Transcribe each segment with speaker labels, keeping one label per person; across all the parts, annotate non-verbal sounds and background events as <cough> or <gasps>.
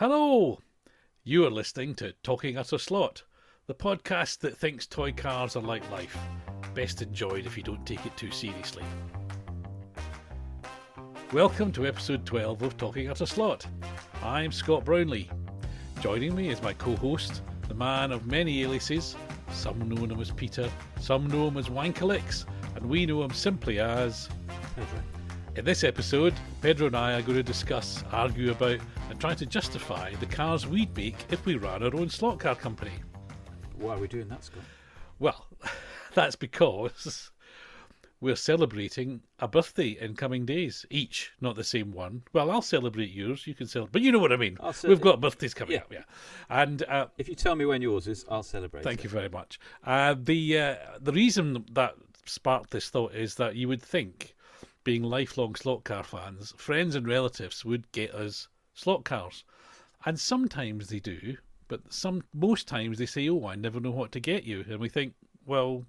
Speaker 1: Hello! You are listening to Talking Utter Slot, the podcast that thinks toy cars are like life, best enjoyed if you don't take it too seriously. Welcome to episode 12 of Talking Utter Slot. I'm Scott Brownlee. Joining me is my co host, the man of many aliases. Some know him as Peter, some know him as Wankalix, and we know him simply as. In this episode, Pedro and I are going to discuss, argue about, and try to justify the cars we'd make if we ran our own slot car company.
Speaker 2: Why are we doing that, Scott?
Speaker 1: Well, <laughs> that's because we're celebrating a birthday in coming days, each, not the same one. Well, I'll celebrate yours, you can celebrate, but you know what I mean. We've got birthdays coming
Speaker 2: Yeah.
Speaker 1: up, yeah. And uh,
Speaker 2: If you tell me when yours is, I'll celebrate.
Speaker 1: Thank
Speaker 2: it.
Speaker 1: you very much. Uh, the uh, the reason that sparked this thought is that you would think, being lifelong slot car fans, friends and relatives would get us slot cars, and sometimes they do, but some most times they say, "Oh, I never know what to get you," and we think, "Well,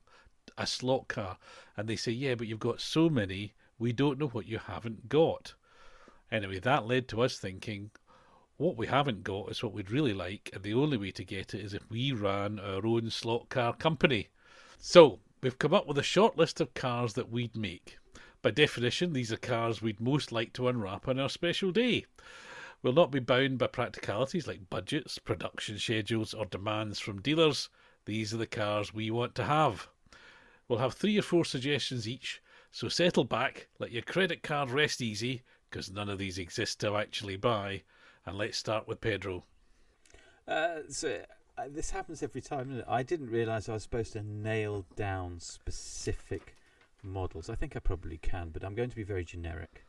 Speaker 1: a slot car," and they say, "Yeah, but you've got so many, we don't know what you haven't got." Anyway, that led to us thinking, what we haven't got is what we'd really like, and the only way to get it is if we ran our own slot car company. So, we've come up with a short list of cars that we'd make. By definition, these are cars we'd most like to unwrap on our special day. We'll not be bound by practicalities like budgets, production schedules, or demands from dealers. These are the cars we want to have. We'll have three or four suggestions each, so settle back, let your credit card rest easy, because none of these exist to actually buy. And let's start with Pedro.
Speaker 2: Uh, so uh, this happens every time. I didn't realise I was supposed to nail down specific models. I think I probably can, but I'm going to be very generic,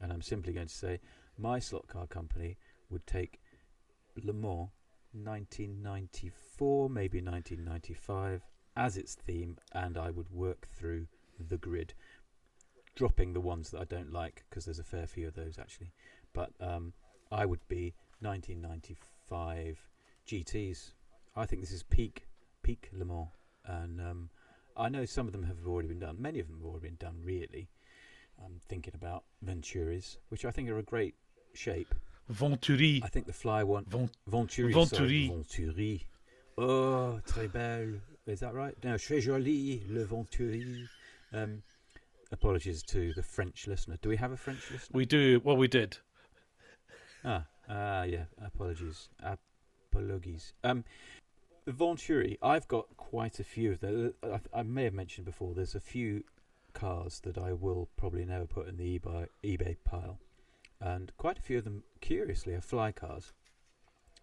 Speaker 2: and I'm simply going to say my slot car company would take Le Mans 1994, maybe 1995 as its theme, and I would work through the grid, dropping the ones that I don't like because there's a fair few of those actually. But um, I would be 1995 GTs. I think this is peak peak Le Mans, and um, I know some of them have already been done. Many of them have already been done. Really, I'm thinking about Venturis, which I think are a great shape.
Speaker 1: Venturi.
Speaker 2: I think the Fly one,
Speaker 1: Vent-
Speaker 2: Venturi,
Speaker 1: Venturi.
Speaker 2: sorry, Venturi. Oh, très belle. Is that right? No, très joli, le Venturi. Um, apologies to the French listener. Do we have a French listener?
Speaker 1: We do. Well, we did.
Speaker 2: Ah, ah, yeah. Apologies. Apologies. Um, Venturi. I've got quite a few of them. I, I may have mentioned before. There's a few cars that I will probably never put in the eBay, eBay pile, and quite a few of them, curiously, are fly cars.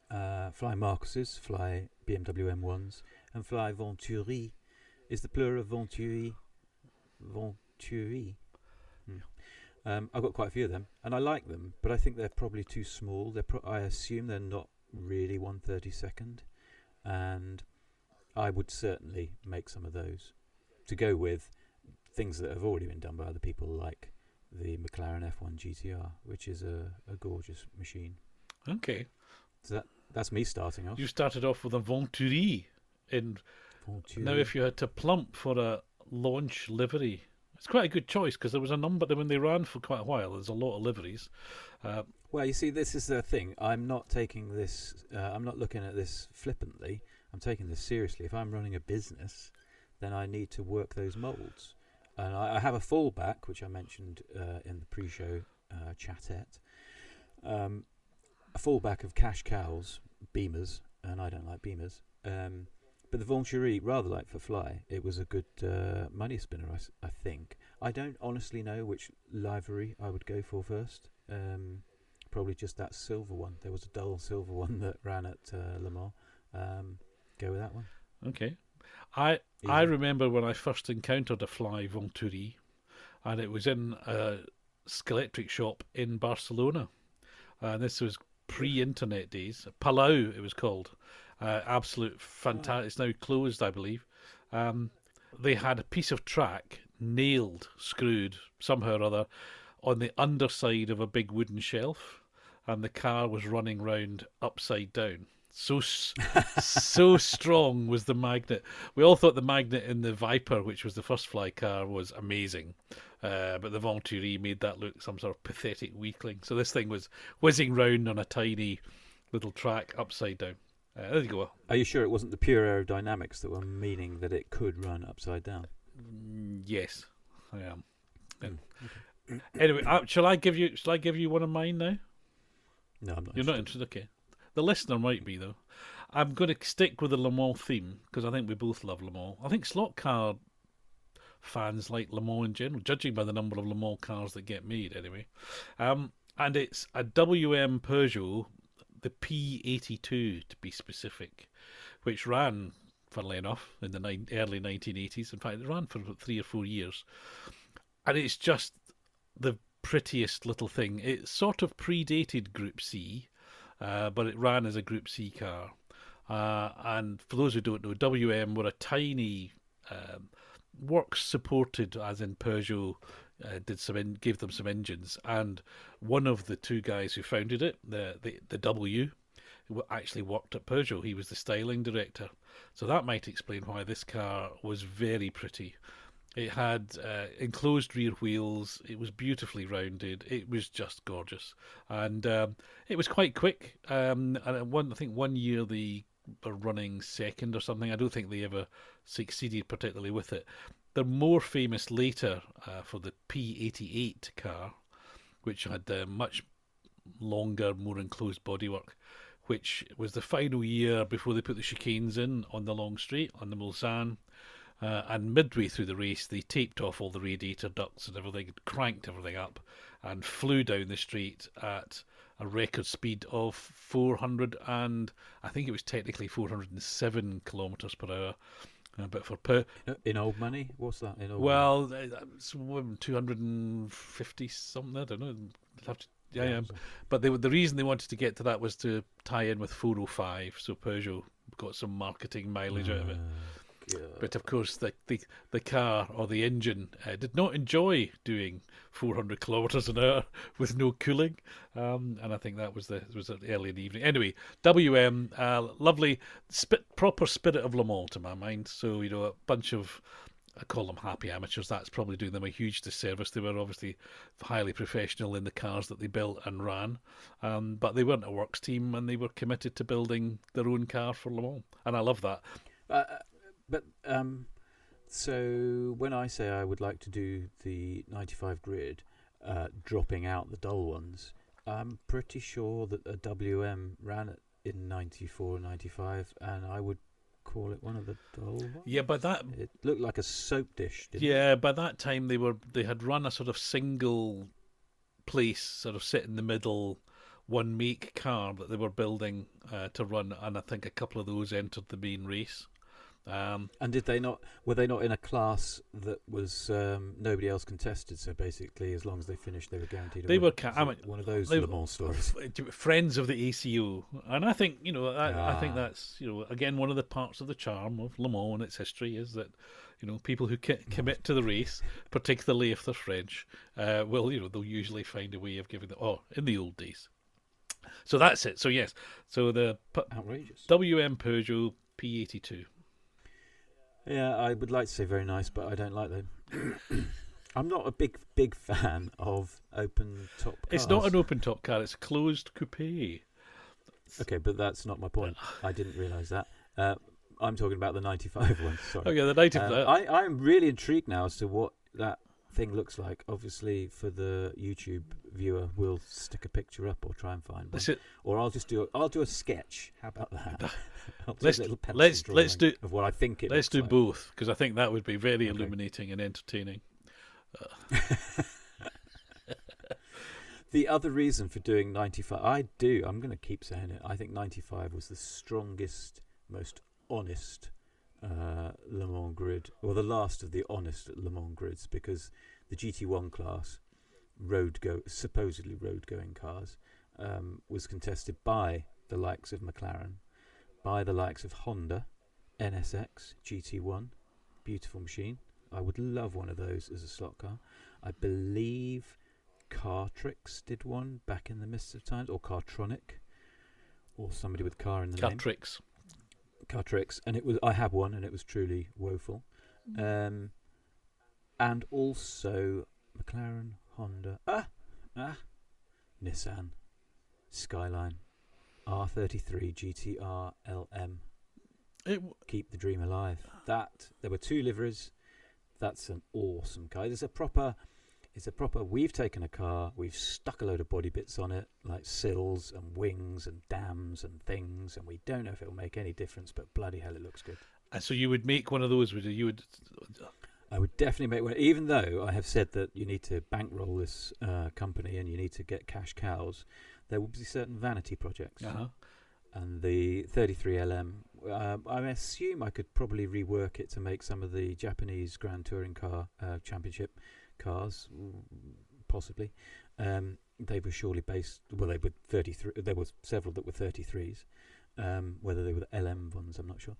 Speaker 2: Uh, fly Marcoses, fly BMW M1s, and fly Venturi. Is the plural of Venturi? Venturi. Hmm. Um, I've got quite a few of them, and I like them, but I think they're probably too small. They're pro- I assume they're not really 132nd, and I would certainly make some of those to go with things that have already been done by other people, like the McLaren F1 GTR, which is a, a gorgeous machine.
Speaker 1: Okay.
Speaker 2: So that that's me starting off.
Speaker 1: You started off with a Venturi. And
Speaker 2: Venturi.
Speaker 1: now, if you had to plump for a launch livery, it's quite a good choice because there was a number when they ran for quite a while, there's a lot of liveries. Uh,
Speaker 2: Well, you see, this is the thing. I'm not taking this. Uh, I'm not looking at this flippantly. I'm taking this seriously. If I'm running a business, then I need to work those molds, and I, I have a fallback, which I mentioned uh, in the pre-show uh, chatette. Um, a fallback of cash cows, Beamers, and I don't like Beamers. Um, but the Venturi, rather like for Fly, it was a good uh, money spinner. I think. I don't honestly know which livery I would go for first. Um, probably just that silver one. There was a dull silver one that ran at uh, Le Mans. Um, go with that one.
Speaker 1: okay. I I remember when I first encountered a fly Venturi, and it was in a Scalextric shop in Barcelona. And this was pre-internet days. Palau, it was called. Uh, absolute fantastic. It's now closed, I believe. Um, they had a piece of track nailed, screwed somehow or other, on the underside of a big wooden shelf, and the car was running round upside down. So <laughs> so strong was the magnet. We all thought the magnet in the Viper, which was the first fly car, was amazing, uh, but the Venturi made that look some sort of pathetic weakling. So this thing was whizzing round on a tiny little track upside down. Uh, there you go.
Speaker 2: Are you sure it wasn't the pure aerodynamics that were meaning that it could run upside down?
Speaker 1: Mm, yes, I am.
Speaker 2: Mm,
Speaker 1: Anyway, uh, shall I give you? Shall I give you one of mine now?
Speaker 2: No, I'm not.
Speaker 1: You're not
Speaker 2: interested.
Speaker 1: interested, okay? The listener might be though. I'm going to stick with the Le Mans theme because I think we both love Le Mans. I think slot car fans like Le Mans in general, judging by the number of Le Mans cars that get made, anyway. Um, and it's a WM Peugeot, the P82 to be specific, which ran, funnily enough, in the nine, early 1980s. In fact, it ran for three or four years, and it's just the prettiest little thing. It sort of predated Group C, uh, but it ran as a Group C car. Uh, and for those who don't know, WM were a tiny um, works supported, as in Peugeot uh, did some en- gave them some engines, and one of the two guys who founded it, the the, the w- actually worked at Peugeot. He was the styling director, so that might explain why this car was very pretty. It had uh, enclosed rear wheels. It was beautifully rounded. It was just gorgeous, and um, it was quite quick. Um, and one, I think one year they were running second or something. I don't think they ever succeeded particularly with it. They're more famous later uh, for the P88 car, which had uh, much longer, more enclosed bodywork, which was the final year before they put the chicanes in on the long straight on the Mulsanne. Uh, and midway through the race, they taped off all the radiator ducts and everything, cranked everything up, and flew down the street at a record speed of 400 and I think it was technically 407 kilometers per hour. Uh, but for per
Speaker 2: Uh, In old money, what's that? In old
Speaker 1: well, uh, it's 250 something. I don't know. I'll have to, yeah, yeah. But they, the reason they wanted to get to that was to tie in with 405, so Peugeot got some marketing mileage out of it. But of course, the the, the car or the engine uh, did not enjoy doing 400 kilometers an hour <laughs> with no cooling, um, and I think that was the was early in the evening. Anyway, WM, uh, lovely, spit, proper spirit of Le Mans to my mind. So you know, a bunch of I call them happy amateurs. That's probably doing them a huge disservice. They were obviously highly professional in the cars that they built and ran, um, but they weren't a works team, and they were committed to building their own car for Le Mans, and I love that.
Speaker 2: Uh, but um, so when I say I would like to do the 95 grid, uh, dropping out the dull ones, I'm pretty sure that a WM ran it in 94 95, and I would call it one of the dull ones.
Speaker 1: Yeah, but that
Speaker 2: It looked like a soap dish, didn't it?
Speaker 1: Yeah, by that time they were they had run a sort of single place, sort of sit in the middle, one make car that they were building uh, to run, and I think a couple of those entered the main race. Um,
Speaker 2: And did they not? Were they not in a class that was um, nobody else contested? So basically, as long as they finished, they were guaranteed. A
Speaker 1: They were ca- I mean,
Speaker 2: one of those Le Mans stories. <laughs>
Speaker 1: friends of the ACO, and I think you know I, I think
Speaker 2: Ah.
Speaker 1: that's you know again one of the parts of the charm of Le Mans and its history is that you know people who ki- commit to the race, particularly if they're French, uh, will you know they'll usually find a way of giving the oh in the old days. So that's it. So yes, so the
Speaker 2: Outrageous.
Speaker 1: WM Peugeot P82.
Speaker 2: Yeah, I would like to say very nice, but I don't like them. <coughs> I'm not a big, big fan of open top cars.
Speaker 1: It's not an open top car; it's a closed coupe.
Speaker 2: Okay, but that's not my point. <laughs> I didn't realise that. Uh, I'm talking about the 95 one. Sorry.
Speaker 1: Okay, the night of
Speaker 2: Um. I, I'm really intrigued now as to what that thing looks like. Obviously, for the YouTube viewer, we'll stick a picture up or try and find one,
Speaker 1: is-
Speaker 2: or I'll just do. A, I'll do a sketch. How about that? <laughs>
Speaker 1: Let's- let's- let's do-
Speaker 2: of what I think it.
Speaker 1: let's do
Speaker 2: like.
Speaker 1: both because I think that would be very
Speaker 2: Okay.
Speaker 1: illuminating and entertaining. <laughs>
Speaker 2: The other reason for doing 95, I do, I'm going to keep saying it. I think 95 was the strongest, most honest uh, Le Mans grid, or the last of the honest Le Mans grids, because the GT1 class, road go supposedly road going cars, um, was contested by the likes of McLaren, by the likes of Honda, NSX, GT1, beautiful machine. I would love one of those as a slot car. I believe Cartrix did one back in the mists of times, or Cartronic, or somebody with car in the
Speaker 1: Car
Speaker 2: name.
Speaker 1: tricks.
Speaker 2: Cartrix, and it was I had one, and it was truly woeful. Um, and also McLaren, Honda, ah, ah, Nissan, Skyline, R33 GTR LM.
Speaker 1: It,
Speaker 2: Keep the dream alive. That there were two liveries. That's an awesome car. It's a proper. It's a proper. We've taken a car. We've stuck a load of body bits on it, like sills and wings and dams and things, and we don't know if it'll make any difference. But bloody hell, it looks good.
Speaker 1: and so you would make one of those, would you? You would.
Speaker 2: I would definitely make one, even though I have said that you need to bankroll this uh, company and you need to get cash cows. There will be certain vanity projects,
Speaker 1: Uh-huh.
Speaker 2: and the 33LM. Um, I assume I could probably rework it to make some of the Japanese Grand Touring Car uh, Championship cars, possibly. Um, they were surely based. Well, they were 33. There were several that were 33s. Um, whether they were the LM ones, I'm not sure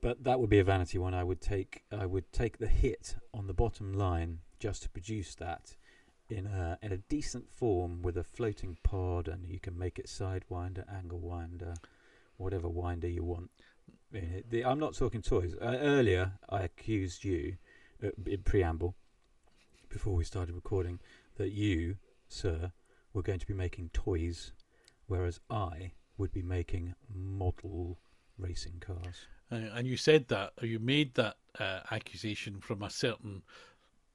Speaker 2: but that would be a vanity one. I would take I would take the hit on the bottom line just to produce that in a in a decent form with a floating pod, and you can make it sidewinder, angle winder, whatever winder you want. I I'm not talking toys. Uh, earlier, I accused you uh, in preamble before we started recording that you, sir, were going to be making toys, whereas I would be making model racing cars.
Speaker 1: Uh, and you said that, or you made that uh, accusation from a certain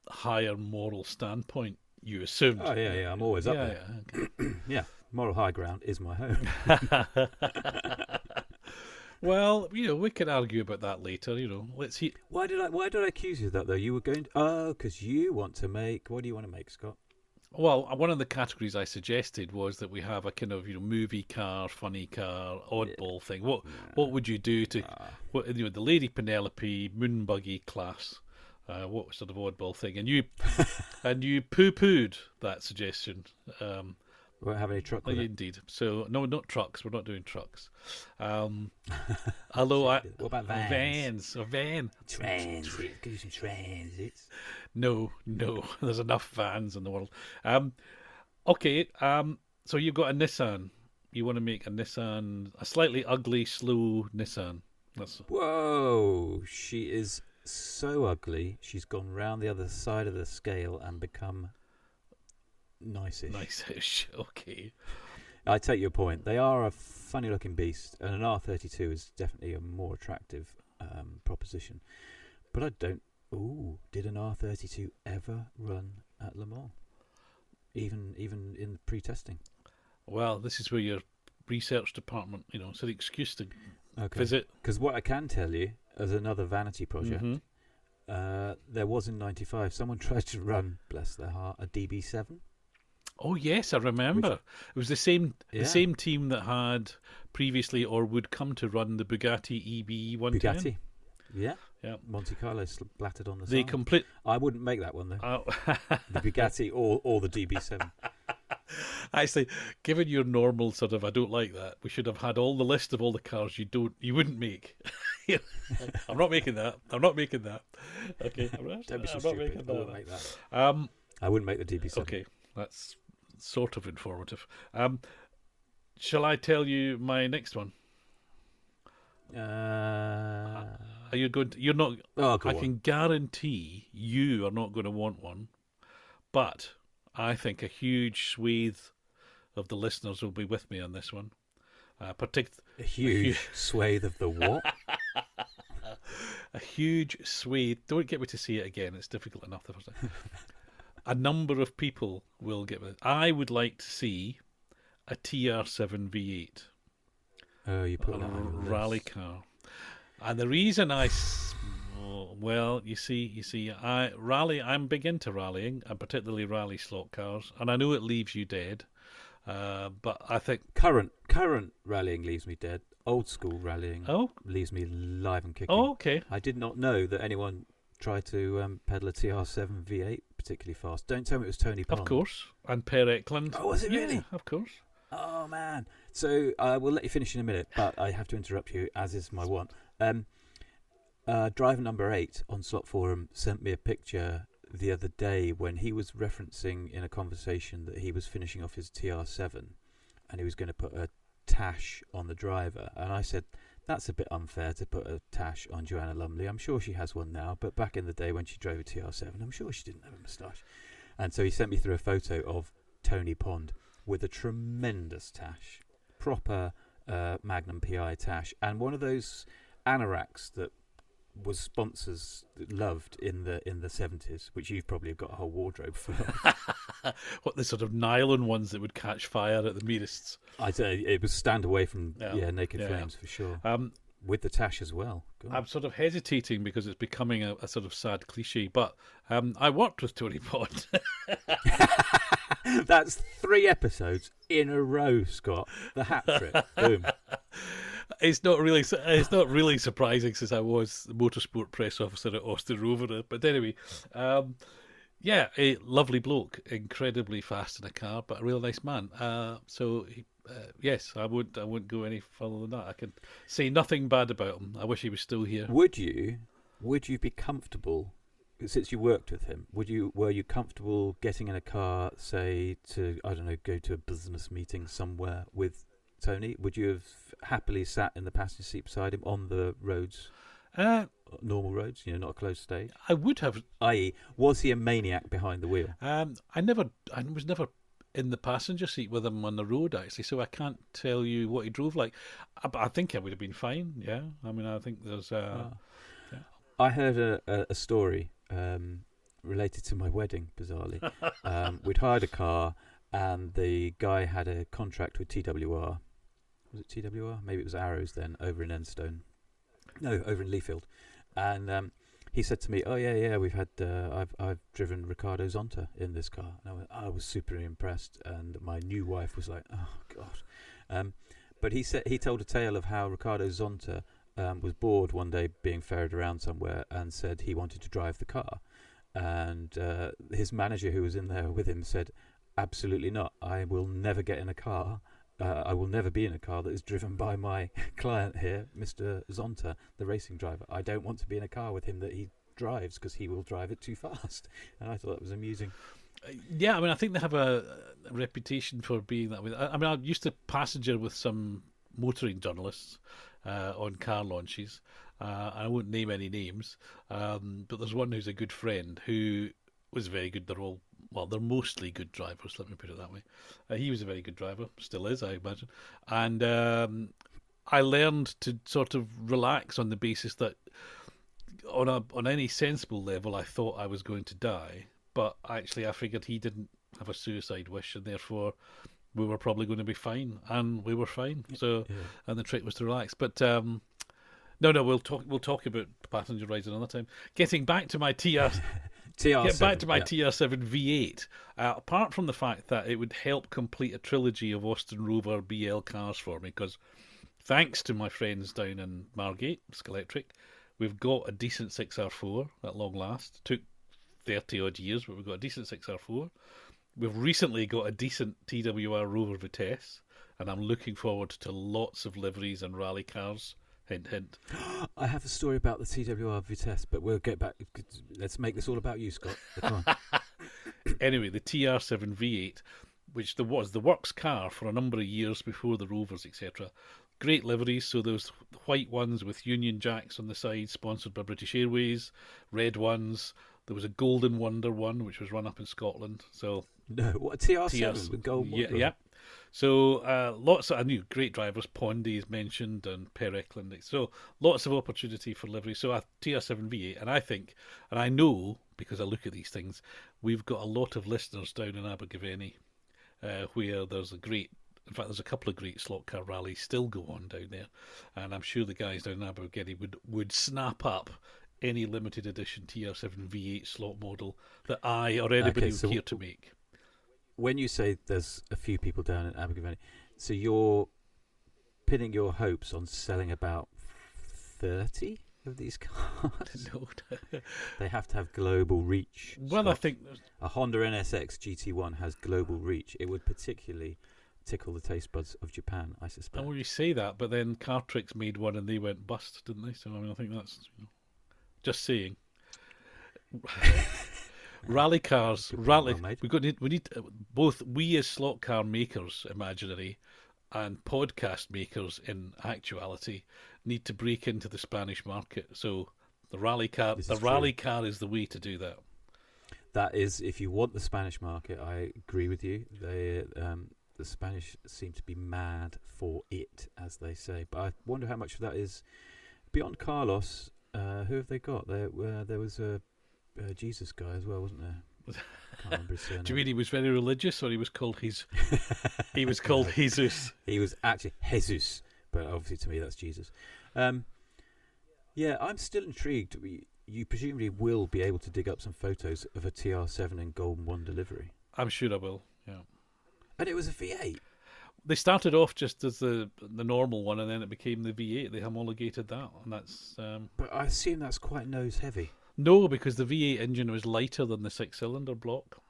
Speaker 1: higher moral standpoint. You assumed.
Speaker 2: Oh yeah, yeah. I'm always up
Speaker 1: yeah,
Speaker 2: there.
Speaker 1: yeah, okay. <coughs>
Speaker 2: Yeah, moral high ground is my home. <laughs> <laughs> <laughs>
Speaker 1: well, you know, we can argue about that later. You know, let's see.
Speaker 2: Why did I? Why did I accuse you of that though? You were going. To, oh, because you want to make. What do you want to make, Scott?
Speaker 1: Well, one of the categories I suggested was that we have a kind of you know movie car, funny car, oddball thing. What what would you do to
Speaker 2: Ah,
Speaker 1: what you know the Lady Penelope moon buggy class? Uh, what sort of oddball thing? And you <laughs> and you poo pooed that suggestion. Um,
Speaker 2: we won't have any truck it.
Speaker 1: indeed. So no, not trucks. We're not doing trucks. Um, although I
Speaker 2: What about vans?
Speaker 1: vans a van.
Speaker 2: Give you some transits.
Speaker 1: No, no. <laughs> There's enough vans in the world. Um, okay. Um, so you've got a Nissan. You want to make a Nissan, a slightly ugly, slow Nissan. That's
Speaker 2: Whoa! She is so ugly. She's gone round the other side of the scale and become nice-ish.
Speaker 1: nice-ish. <laughs> Okay.
Speaker 2: I take your point. They are a funny-looking beast, and an R32 is definitely a more attractive um, proposition. But I don't. Ooh, did an R32 ever run at Le Mans? Even even in pre-testing.
Speaker 1: Well, this is where your research department, you know, it's an excuse to
Speaker 2: Okay.
Speaker 1: visit.
Speaker 2: Because what I can tell you, as another vanity project,
Speaker 1: Mhm.
Speaker 2: uh, there was in '95 someone <laughs> tried to run, bless their heart, a DB7.
Speaker 1: Oh yes, I remember. it was the same
Speaker 2: Yeah.
Speaker 1: the same team that had previously or would come to run the Bugatti EB one
Speaker 2: Bugatti. Yeah.
Speaker 1: Yeah.
Speaker 2: Monte Carlo splattered on the side.
Speaker 1: complete.
Speaker 2: I wouldn't make that one though.
Speaker 1: Oh.
Speaker 2: The Bugatti <laughs> or or the DB7.
Speaker 1: Actually, given your normal sort of, I don't like that. We should have had all the list of all the cars you don't, you wouldn't make. <laughs> I'm not making that. I'm not making that. Okay, I'm <laughs> not,
Speaker 2: Don't be so
Speaker 1: I'm not
Speaker 2: stupid.
Speaker 1: making
Speaker 2: I wouldn't make that.
Speaker 1: Um,
Speaker 2: I wouldn't make the DB7.
Speaker 1: okay, that's sort of informative. Um, shall I tell you my next one?
Speaker 2: Uh,
Speaker 1: Are you going? To, you're not.
Speaker 2: oh,
Speaker 1: I
Speaker 2: on.
Speaker 1: can guarantee you are not going to want one, but I think a huge swathe of the listeners will be with me on this one. Uh, partic-
Speaker 2: A huge swathe of the what? <laughs>
Speaker 1: a huge swathe. Don't get me to see it again. It's difficult enough the first time. A number of people will get it. I would like to see a TR7 V8,
Speaker 2: Oh, you put
Speaker 1: a
Speaker 2: on
Speaker 1: rally
Speaker 2: list.
Speaker 1: car, and the reason I, well, you see, you see, I rally. I'm big into rallying, and particularly rally slot cars, and I know it leaves you dead, uh, but I think,
Speaker 2: Current current rallying leaves me dead. Old school rallying
Speaker 1: oh,
Speaker 2: leaves me live and kicking.
Speaker 1: oh, okay,
Speaker 2: I did not know that anyone tried to um, pedal a TR7 V8 particularly fast. Don't tell me it was Tony
Speaker 1: of course, and Per Eklund.
Speaker 2: Oh, was it
Speaker 1: Yeah,
Speaker 2: really?
Speaker 1: of course.
Speaker 2: Oh man! So I will let you finish in a minute, but I have to interrupt you, as is my want. Um, uh, driver number eight on Slot Forum sent me a picture the other day when he was referencing in a conversation that he was finishing off his TR7 and he was going to put a tash on the driver, and I said. That's a bit unfair to put a tash on Joanna Lumley. I'm sure she has one now, but back in the day when she drove a TR7, I'm sure she didn't have a moustache. And so he sent me through a photo of Tony Pond with a tremendous tash, proper uh, Magnum PI Tash, and one of those anoraks that was sponsors loved in the in the seventies, which you've probably got a whole wardrobe
Speaker 1: for. <laughs> what the sort of nylon ones that would catch fire at the meerists?
Speaker 2: I'd say it was stand away from yeah, yeah naked yeah. flames for sure. Um, with the tash as well.
Speaker 1: I'm sort of hesitating because it's becoming a, a sort of sad cliche, but um, I worked with Tony Pond. <laughs>
Speaker 2: That's three episodes in a row, Scott. The hat trick. <laughs> Boom.
Speaker 1: It's not really. It's not really surprising since I was the motorsport press officer at Austin Rover. But anyway, um, yeah, a lovely bloke, incredibly fast in a car, but a real nice man. Uh, so he, uh, yes, I would. I wouldn't go any further than that. I can say nothing bad about him. I wish he was still here.
Speaker 2: Would you? Would you be comfortable since you worked with him, would you were you comfortable getting in a car, say to I don't know, go to a business meeting somewhere with Tony? Would you have happily sat in the passenger seat beside him on the roads? Uh, normal roads, you know, not a closed stage.
Speaker 1: I would have.
Speaker 2: I.e., was he a maniac behind the wheel?
Speaker 1: Um, I never, I was never in the passenger seat with him on the road actually, so I can't tell you what he drove like. I, I think I would have been fine. Yeah, I mean, I think there's. Uh, oh.
Speaker 2: yeah. I heard a, a, a story um, related to my wedding, bizarrely. <laughs> um, we'd hired a car, and the guy had a contract with TWR. Was it TWR? Maybe it was Arrows then, over in Enstone. No, over in Leafield. And um, he said to me, "Oh yeah, yeah, we've had uh, I've I've driven Ricardo Zonta in this car." And I, went, I was super impressed, and my new wife was like, "Oh god." Um, but he said he told a tale of how Ricardo Zonta um, was bored one day being ferried around somewhere and said he wanted to drive the car. And uh, his manager, who was in there with him, said, Absolutely not. I will never get in a car. Uh, I will never be in a car that is driven by my <laughs> client here, Mr. Zonta, the racing driver. I don't want to be in a car with him that he drives because he will drive it too <laughs> fast. And I thought that was amusing.
Speaker 1: Uh, yeah, I mean, I think they have a, reputation for being that way. I, I mean, I used to passenger with some motoring journalists, uh, on car launches. Uh, I won't name any names, um, but there's one who's a good friend who was very good. They're all well, they're mostly good drivers. Let me put it that way. Uh, he was a very good driver, still is, I imagine. And um, I learned to sort of relax on the basis that on a on any sensible level, I thought I was going to die, but actually, I figured he didn't have a suicide wish, and therefore we were probably going to be fine, and we were fine. So, yeah. and the trick was to relax. But um, no, no, we'll talk. We'll talk about passenger rides another time. Getting back to my TR. TR7, get back to my yeah. TR7 V8. Uh, apart from the fact that it would help complete a trilogy of Austin Rover BL cars for me, because thanks to my friends down in Margate, Scalextric, we've got a decent 6R4 at long last. Took 30 odd years, but we've got a decent 6R4. We've recently got a decent TWR Rover Vitesse, and I'm looking forward to lots of liveries and rally cars. Hint, hint.
Speaker 2: I have a story about the TWR Vitesse, but we'll get back. Let's make this all about you, Scott. <laughs>
Speaker 1: anyway, the TR7 V8, which there was the works car for a number of years before the Rovers, etc. Great liveries, so those white ones with Union Jacks on the side, sponsored by British Airways, red ones. There was a Golden Wonder one, which was run up in Scotland. So
Speaker 2: no, what TR7 with gold
Speaker 1: yeah, yeah. So uh, lots of I knew great drivers. Pondy is mentioned and Per Eklund. So lots of opportunity for livery. So a TR7 V8, and I think, and I know because I look at these things, we've got a lot of listeners down in Abergavenny, uh, where there's a great. In fact, there's a couple of great slot car rallies still go on down there, and I'm sure the guys down in Abergavenny would would snap up any limited edition TR7 V8 slot model that I or anybody okay, so would care to make
Speaker 2: when you say there's a few people down in Abergavenny, so you're pinning your hopes on selling about thirty of these cars. <laughs> <laughs> no, they have to have global reach.
Speaker 1: Well. I think
Speaker 2: a Honda NSX GT1 has global reach. It would particularly tickle the taste buds of Japan, I suspect.
Speaker 1: Oh, you say that, but then Cartrix made one and they went bust, didn't they? So I mean, I think that's you know, just saying. <laughs> rally cars, rally. Well, we got need, we need uh, both we as slot car makers, imaginary, and podcast makers in actuality need to break into the Spanish market. So the rally car, the rally true. car is the way to do that.
Speaker 2: That is, if you want the Spanish market, I agree with you. They, um, the Spanish seem to be mad for it, as they say. But I wonder how much of that is beyond Carlos. Uh, who have they got? There, uh, there was a, a Jesus guy as well, wasn't there? I <laughs> can't remember his surname.
Speaker 1: Do you mean he was very religious, or he was called his? <laughs> he was called Jesus.
Speaker 2: He was actually Jesus, but obviously to me that's Jesus. Um, yeah, I'm still intrigued. We, you presumably will be able to dig up some photos of a TR7 in Golden Wonder delivery,
Speaker 1: I'm sure I will. Yeah.
Speaker 2: and it was a V8.
Speaker 1: They started off just as the the normal one, and then it became the V8. They homologated that, and that's um,
Speaker 2: But I assume that's quite nose heavy.
Speaker 1: no, because the V8 engine was lighter than the six-cylinder block.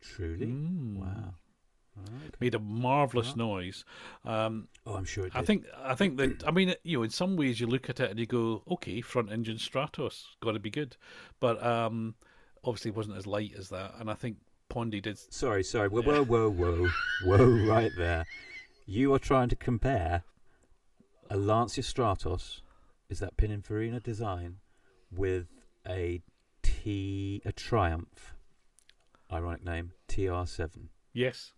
Speaker 2: Truly,
Speaker 1: Mm.
Speaker 2: wow. Okay.
Speaker 1: Made a marvelous
Speaker 2: Wow.
Speaker 1: noise. Um,
Speaker 2: Oh, I'm sure it did.
Speaker 1: I think I think that I mean you know in some ways you look at it and you go okay front engine Stratos got to be good, but um, obviously it wasn't as light as that, and I think Pondy did.
Speaker 2: Sorry, sorry. Whoa, whoa, whoa, whoa, whoa! Right there. You are trying to compare a Lancia Stratos, is that Pininfarina design, with a T, a Triumph, ironic name, TR7.
Speaker 1: Yes,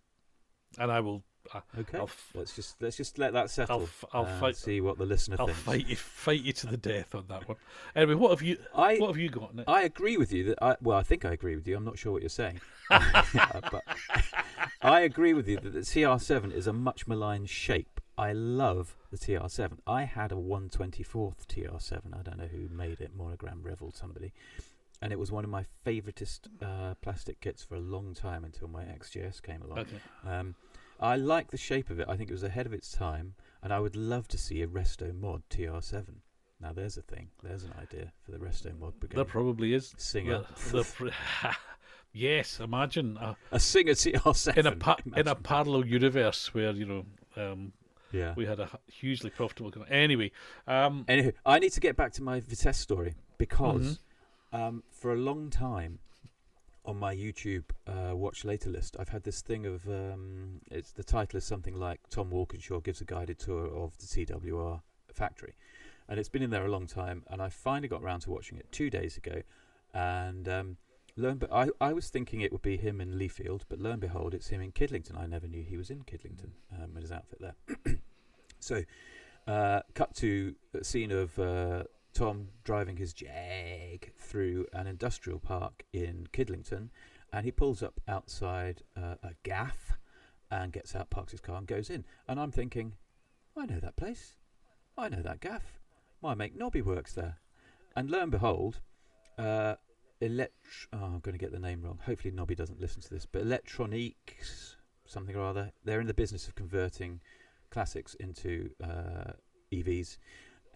Speaker 1: and I will. I,
Speaker 2: Okay,
Speaker 1: f-
Speaker 2: let's just let's just let that settle.
Speaker 1: I'll, f- I'll fight.
Speaker 2: See what the listener
Speaker 1: I'll
Speaker 2: thinks.
Speaker 1: fight you, fight you to the death on that one. Anyway, what have you,
Speaker 2: I
Speaker 1: what have you got? Nick?
Speaker 2: I agree with you that I well I think I agree with you. I'm not sure what you're saying, <laughs> <laughs> but <laughs> I agree with you that the TR7 is a much maligned shape. I love the TR7. I had a 124th TR7. I don't know who made it, Monogram Revell somebody, and it was one of my favoritist uh, plastic kits for a long time until my XJS came along.
Speaker 1: Okay.
Speaker 2: Um, I like the shape of it. I think it was ahead of its time, and I would love to see a Resto Mod TR7. Now there's a thing. There's an idea for the Resto Mod brigade.
Speaker 1: There probably is.
Speaker 2: Singer.
Speaker 1: The- the <laughs> yes, imagine a,
Speaker 2: A Singer TR7.
Speaker 1: in a pa- <laughs> in a parallel universe where you know um,
Speaker 2: yeah.
Speaker 1: we had a hugely profitable. con- Anyway, um,
Speaker 2: Anywho, I need to get back to my Vitesse story because
Speaker 1: Mm-hmm.
Speaker 2: um, for a long time on my YouTube uh, watch later list, I've had this thing of um, it's the title is something like Tom Walkinshaw gives a guided tour of the TWR factory, and it's been in there a long time. And I finally got around to watching it two days ago, and um, lo I, I was thinking it would be him in Leafield, but lo and behold, it's him in Kidlington. I never knew he was in Kidlington um, with his outfit there. <clears throat> so, uh, cut to a scene of uh, Tom driving his Jag through an industrial park in Kidlington, and he pulls up outside uh, a gaff and gets out, parks his car, and goes in. And I'm thinking, I know that place. I know that gaff. My mate Nobby works there. And lo and behold, uh, elect- oh, I'm going to get the name wrong. Hopefully, Nobby doesn't listen to this, but Electroniques, something or other, they're in the business of converting classics into uh, EVs.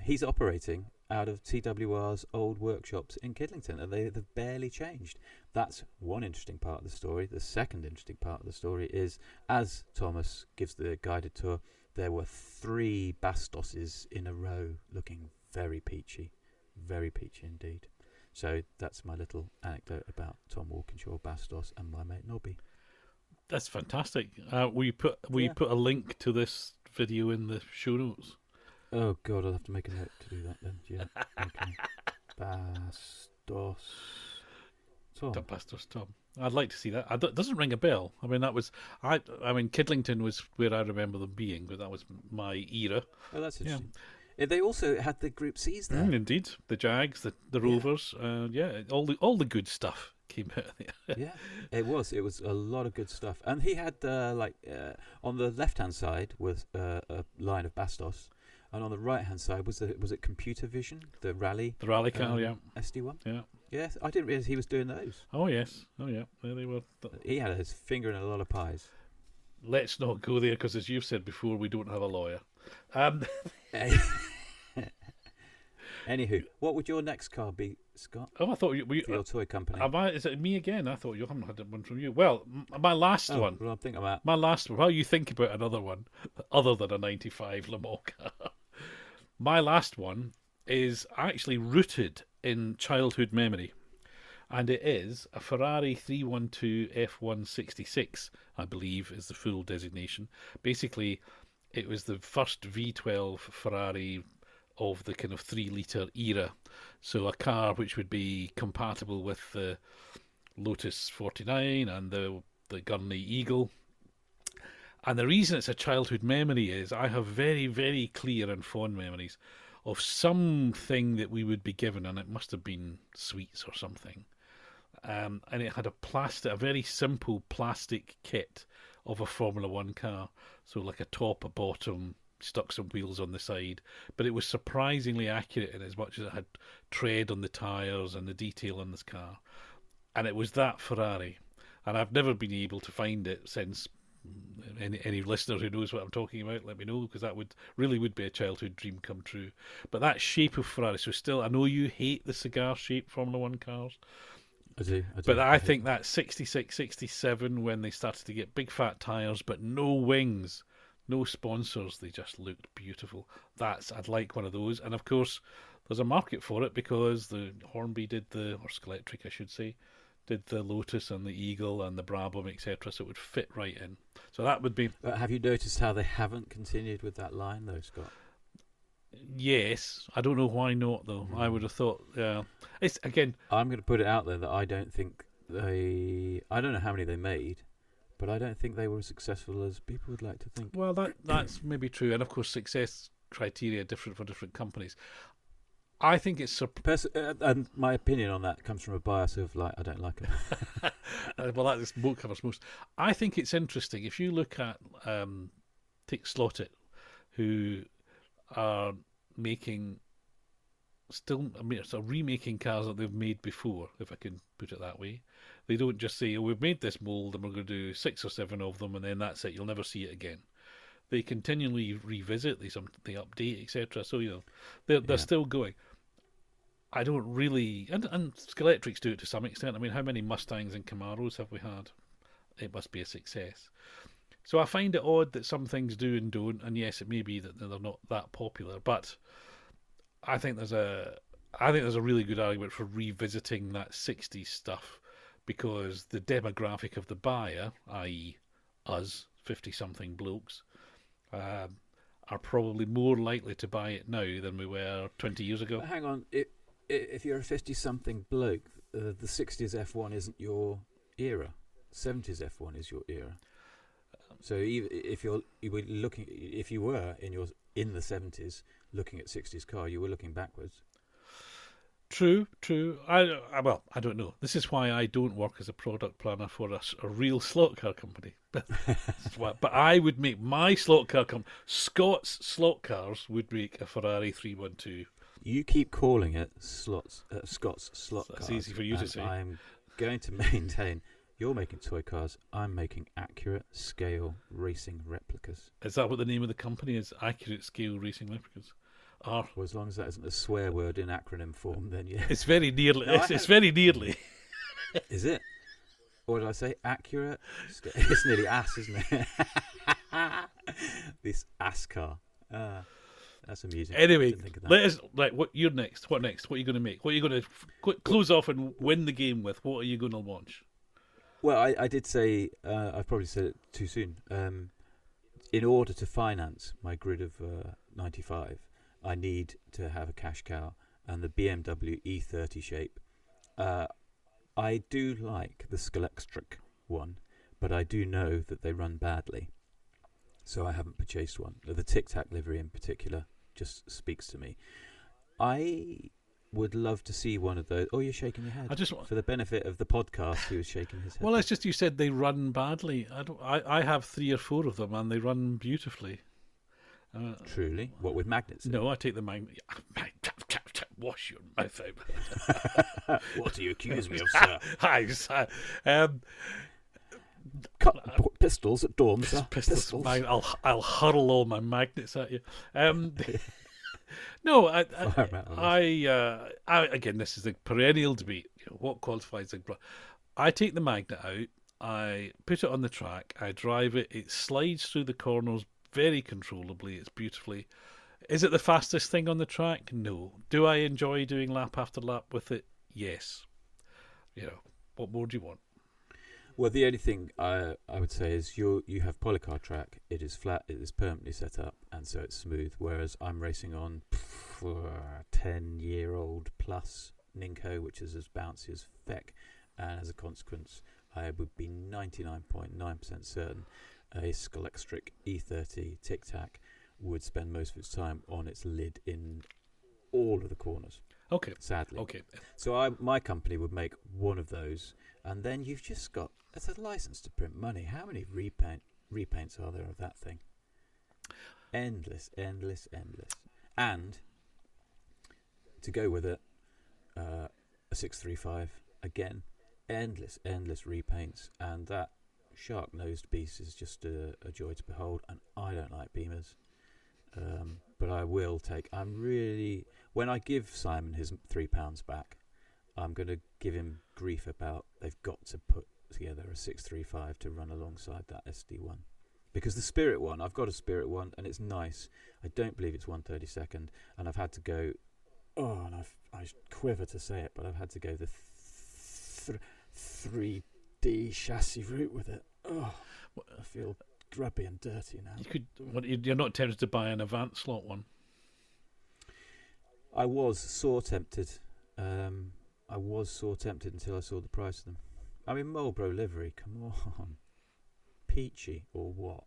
Speaker 2: He's operating out of TWR's old workshops in Kidlington, and they, they've barely changed. That's one interesting part of the story. The second interesting part of the story is as Thomas gives the guided tour, there were three Bastoses in a row looking very peachy. Very peachy indeed. So that's my little anecdote about Tom Walkinshaw, Bastos, and my mate Nobby.
Speaker 1: that's fantastic. Uh, we put we
Speaker 2: Yeah.
Speaker 1: put a link to this video in the show notes.
Speaker 2: Oh God, I'll have to make a note to do that then. Yeah. Okay. Bastos. Tom.
Speaker 1: Tom Pastors Tom. I'd like to see that. It doesn't ring a bell. I mean, that was I. I mean, Kidlington was where I remember them being, but that was my era.
Speaker 2: Oh, that's interesting. Uh, They also had the Group C's there.
Speaker 1: Mm, indeed, the Jags, the the
Speaker 2: Yeah.
Speaker 1: Rovers. Uh, yeah, all the all the good stuff <laughs> came out there.
Speaker 2: yeah, it was. It was a lot of good stuff. And he had uh, like uh, on the left hand side was uh, a line of Bastos, and on the right hand side was the, was it Computer Vision, the Rally
Speaker 1: The rally car,
Speaker 2: Um,
Speaker 1: yeah,
Speaker 2: SD one.
Speaker 1: yeah.
Speaker 2: Yes, I didn't realize he was doing those.
Speaker 1: Oh yes, oh yeah. There they were.
Speaker 2: He had his finger in a lot of pies.
Speaker 1: Let's not go there because, as you've said before, we don't have a lawyer. Um, <laughs> <laughs>
Speaker 2: Anywho, what would your next car be, Scott?
Speaker 1: oh, I thought you, we.
Speaker 2: For your toy company.
Speaker 1: Am I, is it me again? I thought you haven't had one from you. Well, m- my last
Speaker 2: oh,
Speaker 1: one.
Speaker 2: Well, I'm thinking about.
Speaker 1: My last one. While you think about another one, other than a 95 Le Mans car, <laughs> my last one is actually rooted in childhood memory. And it is a Ferrari 312 F166, I believe is the full designation. Basically, it was the first V12 Ferrari of the kind of three litre era. So a car which would be compatible with the Lotus 49 and the, the Gurney Eagle And the reason it's a childhood memory is I have very, very clear and fond memories of something that we would be given, and it must have been sweets or something. Um, and it had a plastic, a very simple plastic kit of a Formula One car. So like a top, a bottom, stuck some wheels on the side, but it was surprisingly accurate in as much as it had tread on the tyres and the detail on this car. And it was that Ferrari. And I've never been able to find it since. Any, any listener who knows what I'm talking about, let me know because that would really would be a childhood dream come true. But that shape of Ferrari, so still, I know you hate the cigar shaped Formula One cars,
Speaker 2: I do. I do.
Speaker 1: but I think that 66, 67, when they started to get big fat tyres but no wings, no sponsors, they just looked beautiful. That's I'd like one of those, and of course, there's a market for it because the Hornby did the or Scalextric, I should say, did the Lotus and the Eagle and the Brabham, etc. So it would fit right in. So that would be
Speaker 2: But have you noticed how they haven't continued with that line, though, Scott?
Speaker 1: yes. I don't know why not though. I hmm. would have thought, yeah. It's again,
Speaker 2: I'm going to put it out there that I don't think they. I don't know how many they made, but I don't think they were as successful as people would like to think.
Speaker 1: well, that that's maybe true, and of course, success criteria are different for different companies. I think it's a
Speaker 2: Pers- uh, and my opinion on that comes from a bias of like I don't like it. <laughs>
Speaker 1: Uh, well, that is what covers most. I think it's interesting if you look at um, take Slot.it, who are making still, I mean, of remaking cars that they've made before, if I can put it that way. They don't just say, "Oh, we've made this mold and we're going to do six or seven of them, and then that's it. You'll never see it again." They continually revisit, they some they update, etc. So you know, they're they're
Speaker 2: Yeah.
Speaker 1: still going. I don't really, and and Scalextrics do it to some extent. I mean, how many Mustangs and Camaros have we had? It must be a success. So I find it odd that some things do and don't, and yes, it may be that they're not that popular, but I think there's a, I think there's a really good argument for revisiting that '60s stuff because the demographic of the buyer, i.e., us fifty-something blokes, um, are probably more likely to buy it now than we were 20 years ago.
Speaker 2: But hang on, i i if you're a fifty-something bloke, uh, the '60s F1 isn't your era. '70s F1 is your era. So if you're you were looking, if you were in your in the '70s looking at '60s car, you were looking backwards.
Speaker 1: True, true. I, I well, I don't know. This is why I don't work as a product planner for a real slot car company. <laughs> Why- but I would make my slot car company. Scott's slot cars would make a Ferrari three one two.
Speaker 2: You keep calling it slots, uh, Scott's slot
Speaker 1: That's
Speaker 2: cars.
Speaker 1: easy for you to say.
Speaker 2: I'm going to <laughs> maintain you're making toy cars. I'm making accurate scale racing replicas.
Speaker 1: Is that what the name of the company is? Accurate Scale Racing Replicas. Or
Speaker 2: Well, as long as that isn't a swear word in acronym form, then yeah.
Speaker 1: it's very nearly.
Speaker 2: No,
Speaker 1: it's, it's very nearly. <laughs>
Speaker 2: Is it? What did I say? Accurate? Sca- It's nearly ass, isn't it? <laughs> this ass car. Ah, that's amusing.
Speaker 1: Anyway,
Speaker 2: Didn't think of that.
Speaker 1: let us. Right, what you're next? What next? What are you going to make? What are you going to qu- close off and win the game with? What are you going to launch?
Speaker 2: Well, I, I did say uh, I've probably said it too soon. Um, in order to finance my grid of uh, 95, I need to have a cash cow and the BMW E30 shape. Uh, I do like the Scalextric one, but I do know that they run badly, so I haven't purchased one. The Tic Tac livery in particular just speaks to me. I would love to see one of those. Oh, you're shaking your head.
Speaker 1: I just. wa-
Speaker 2: For the benefit of the podcast, he was shaking his head.
Speaker 1: Well, it's just you said they run badly. I don't. I, I have three or four of them, and they run beautifully. Uh,
Speaker 2: Truly, what with magnets?
Speaker 1: no, I take the magnet. Wash your mouth out. <laughs>
Speaker 2: what do you accuse me of, <laughs> sir?
Speaker 1: Hi, sir. Um,
Speaker 2: Cut p- pistols at dawn, sir.
Speaker 1: pistols,
Speaker 2: Pistols.
Speaker 1: mag- I'll I'll hurl all my magnets at you. Um, <laughs> no, I I, I, uh, I again, this is the perennial debate. You know, what qualifies a bra- I take the magnet out. I put it on the track. I drive it. It slides through the corners very controllably. It's beautifully. Is it the fastest thing on the track? No. Do I enjoy doing lap after lap with it? Yes. You know, what more do you want?
Speaker 2: Well, the only thing I I would say is you you have Policar track. It is flat. It is permanently set up, and so it's smooth. Whereas I'm racing on ten year old plus Ninco, which is as bouncy as feck, and as a consequence, I would be ninety nine point nine percent certain a Scalextric E30 Tic Tac would spend most of its time on its lid in all of the corners.
Speaker 1: Okay.
Speaker 2: Sadly.
Speaker 1: Okay.
Speaker 2: So I, my company would make one of those, and then you've just got it's a license to print money. How many repaint repaints are there of that thing? Endless, endless, endless. And to go with it, uh, a six three five again, endless, endless repaints, and that shark nosed beast is just a, a joy to behold. And I don't like Beamers. Um, but I will take. I'm really when I give Simon his three pounds back, I'm going to give him grief about they've got to put together a six three five to run alongside that SD one, because the Spirit one I've got a Spirit one and it's nice. I don't believe it's one thirty second, and I've had to go. Oh, and I've, I quiver to say it, but I've had to go the three D chassis route with it. Oh, I feel grubby and dirty now.
Speaker 1: You could. What, you're not tempted to buy an Avant slot one.
Speaker 2: I was sore tempted. Um, I was sore tempted until I saw the price of them. I mean, Marlboro livery. Come on, <laughs> peachy or what?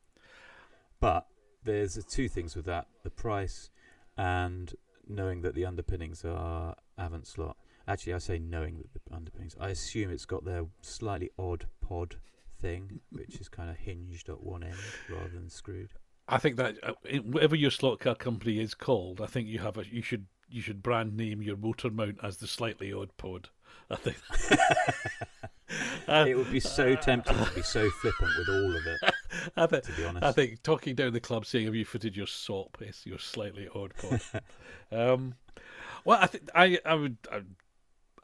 Speaker 2: But there's two things with that: the price and knowing that the underpinnings are Avant slot. Actually, I say knowing that the underpinnings. I assume it's got their slightly odd pod thing, which is kind of hinged at one end rather than screwed.
Speaker 1: I think that uh, whatever your slot car company is called, I think you have a you should you should brand name your motor mount as the slightly odd pod. I think
Speaker 2: it would be so tempting to be so flippant with all of it. <laughs> I think, to be honest,
Speaker 1: I think talking down the club saying, "Have you fitted your SOP?" is your slightly odd pod. <laughs> um, well, I think I I would. I,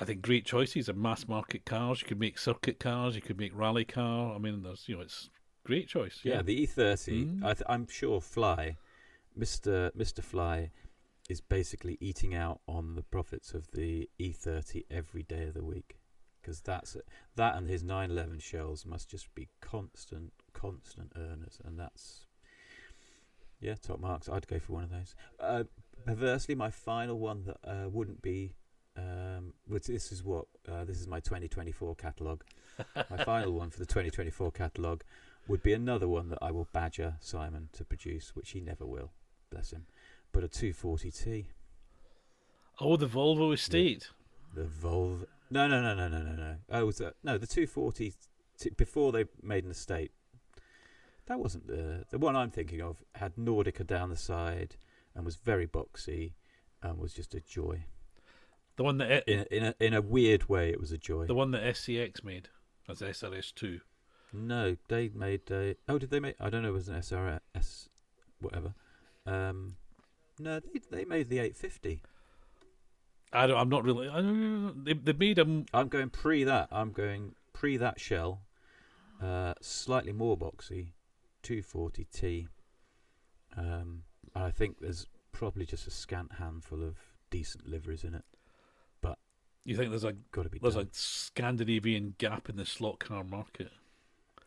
Speaker 1: I think great choices of mass market cars. You could make circuit cars. You could make rally car. I mean, there's you know, it's great choice.
Speaker 2: Yeah, yeah the E30. Mm. I am sure Fly, Mister Mister Fly, is basically eating out on the profits of the E30 every day of the week because that's that and his 911 shells must just be constant, constant earners, and that's yeah, top marks. I'd go for one of those. Uh, perversely, my final one that uh, wouldn't be. Um, which this is what uh, this is my 2024 catalogue. my final one for the 2024 catalogue would be another one that I will badger Simon to produce, which he never will. Bless him but a 240T.
Speaker 1: Oh, the Volvo estate.
Speaker 2: The, the Volvo. No, no, no, no, no, no, no. Oh, was that no the 240 t- before they made an estate. That wasn't the the one I'm thinking of. Had Nordica down the side and was very boxy, and was just a joy.
Speaker 1: The one that
Speaker 2: in in a, in a weird way, it was a joy.
Speaker 1: The one that SCX made as SRS two.
Speaker 2: No, they made a. Oh, did they make? I don't know. It was an SRS, whatever. Um, no, they they made the 850.
Speaker 1: I don't, I'm not really. I don't, they they made them.
Speaker 2: I'm going pre that. I'm going pre that shell. Uh, slightly more boxy, 240T. Um, and I think there's probably just a scant handful of decent liveries in it.
Speaker 1: You think there's a
Speaker 2: got to be
Speaker 1: there's done. a Scandinavian gap in the slot car market?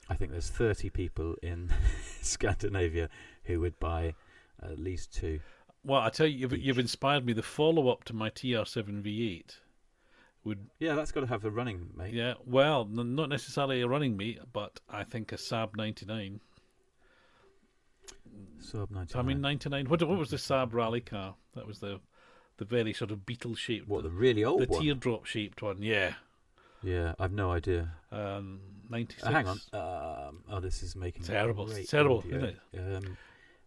Speaker 2: I think there's 30 people in <laughs> Scandinavia who would buy at least two.
Speaker 1: Well, I tell you, you've, you've inspired me. The follow up to my TR7 V8 would.
Speaker 2: Yeah, that's got to have a running mate.
Speaker 1: Yeah, well, n- not necessarily a running mate, but I think a Saab 99.
Speaker 2: Saab 99.
Speaker 1: I mean, 99. What, what was the Saab rally car? That was the the very sort of beetle shaped.
Speaker 2: What, the really old
Speaker 1: the
Speaker 2: one?
Speaker 1: The teardrop shaped one, yeah.
Speaker 2: Yeah, I've no idea.
Speaker 1: Um, 96.
Speaker 2: Uh, hang on. Um, oh, this is making
Speaker 1: terrible. terrible,
Speaker 2: audio.
Speaker 1: isn't it?
Speaker 2: Um,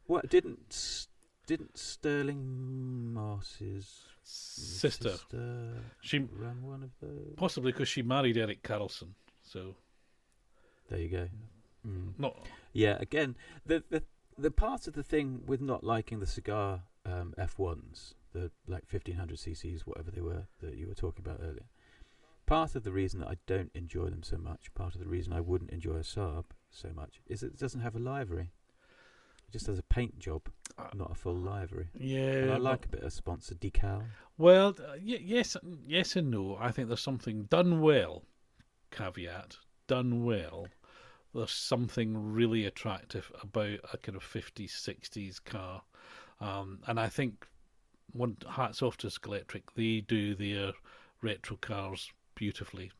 Speaker 2: what didn't didn't Stirling Moss's
Speaker 1: sister,
Speaker 2: sister
Speaker 1: she
Speaker 2: ran one of those?
Speaker 1: Possibly because she married Erik Carlsson. So
Speaker 2: there you go.
Speaker 1: Mm. Not
Speaker 2: yeah. Again, the the the part of the thing with not liking the cigar um, F1s, the like 1500 cc's, whatever they were that you were talking about earlier. Part of the reason that I don't enjoy them so much, part of the reason I wouldn't enjoy a Saab so much, is it doesn't have a livery. It just does a paint job, uh, not a full livery.
Speaker 1: Yeah,
Speaker 2: and I like a bit of sponsor decal.
Speaker 1: Well, uh, y- yes, yes and no. I think there's something done well. Caveat: done well. There's something really attractive about a kind of 50s, 60s car, um, and I think one hats off to Scalextric. They do their retro cars beautifully.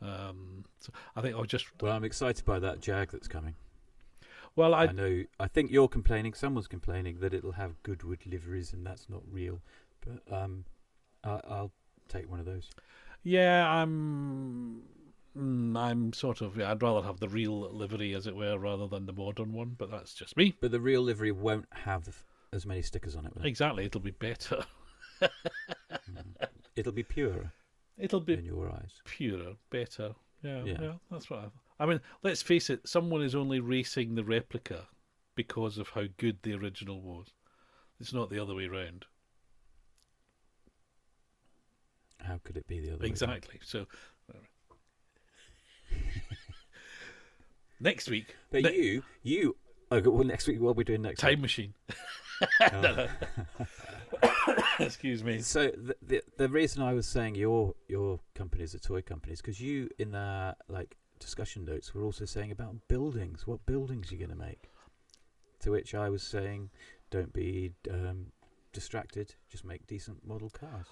Speaker 1: Um, so I think I'll just.
Speaker 2: Well, I'm excited by that Jag that's coming.
Speaker 1: Well,
Speaker 2: I,
Speaker 1: I
Speaker 2: know. I think you're complaining. Someone's complaining that it'll have Goodwood liveries, and that's not real. But um, I, I'll take one of those.
Speaker 1: yeah, I'm. mm, I'm sort of. Yeah, I'd rather have the real livery, as it were, rather than the modern one. But that's just me.
Speaker 2: But the real livery won't have as many stickers on it.
Speaker 1: Exactly, it'll be better.
Speaker 2: Mm. It'll be purer
Speaker 1: It'll be
Speaker 2: in your eyes.
Speaker 1: purer, better. Yeah, yeah,
Speaker 2: Yeah.
Speaker 1: that's what I, I mean. Let's face it, someone is only racing the replica because of how good the original was. It's not the other way round.
Speaker 2: How could it be the other way?
Speaker 1: Exactly. So <laughs> next week,
Speaker 2: But
Speaker 1: Ne-
Speaker 2: you, you. Oh, well, next week, what are we doing next
Speaker 1: time
Speaker 2: week?
Speaker 1: machine. <laughs> <laughs> <laughs> <coughs> Excuse me.
Speaker 2: So the, the the reason I was saying your your company is a toy company is because you in the like discussion notes were also saying about buildings. What buildings you're you going to make? To which I was saying, don't be um, distracted. Just make decent model cars.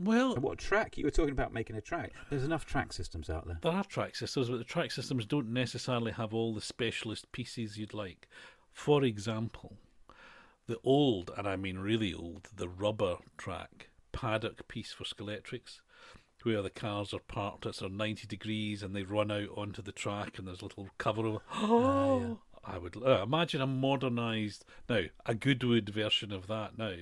Speaker 1: Well,
Speaker 2: And what track? You were talking about making a track. There's enough track systems out there.
Speaker 1: there are track systems, but the track systems don't necessarily have all the specialist pieces you'd like. For example, the old, and I mean really old, the rubber track paddock piece for Scalextrics, where the cars are parked at sort of 90 degrees and they run out onto the track and there's a little cover over. Oh, <gasps>
Speaker 2: yeah.
Speaker 1: I would uh, imagine a modernised, now, a Goodwood version of that now,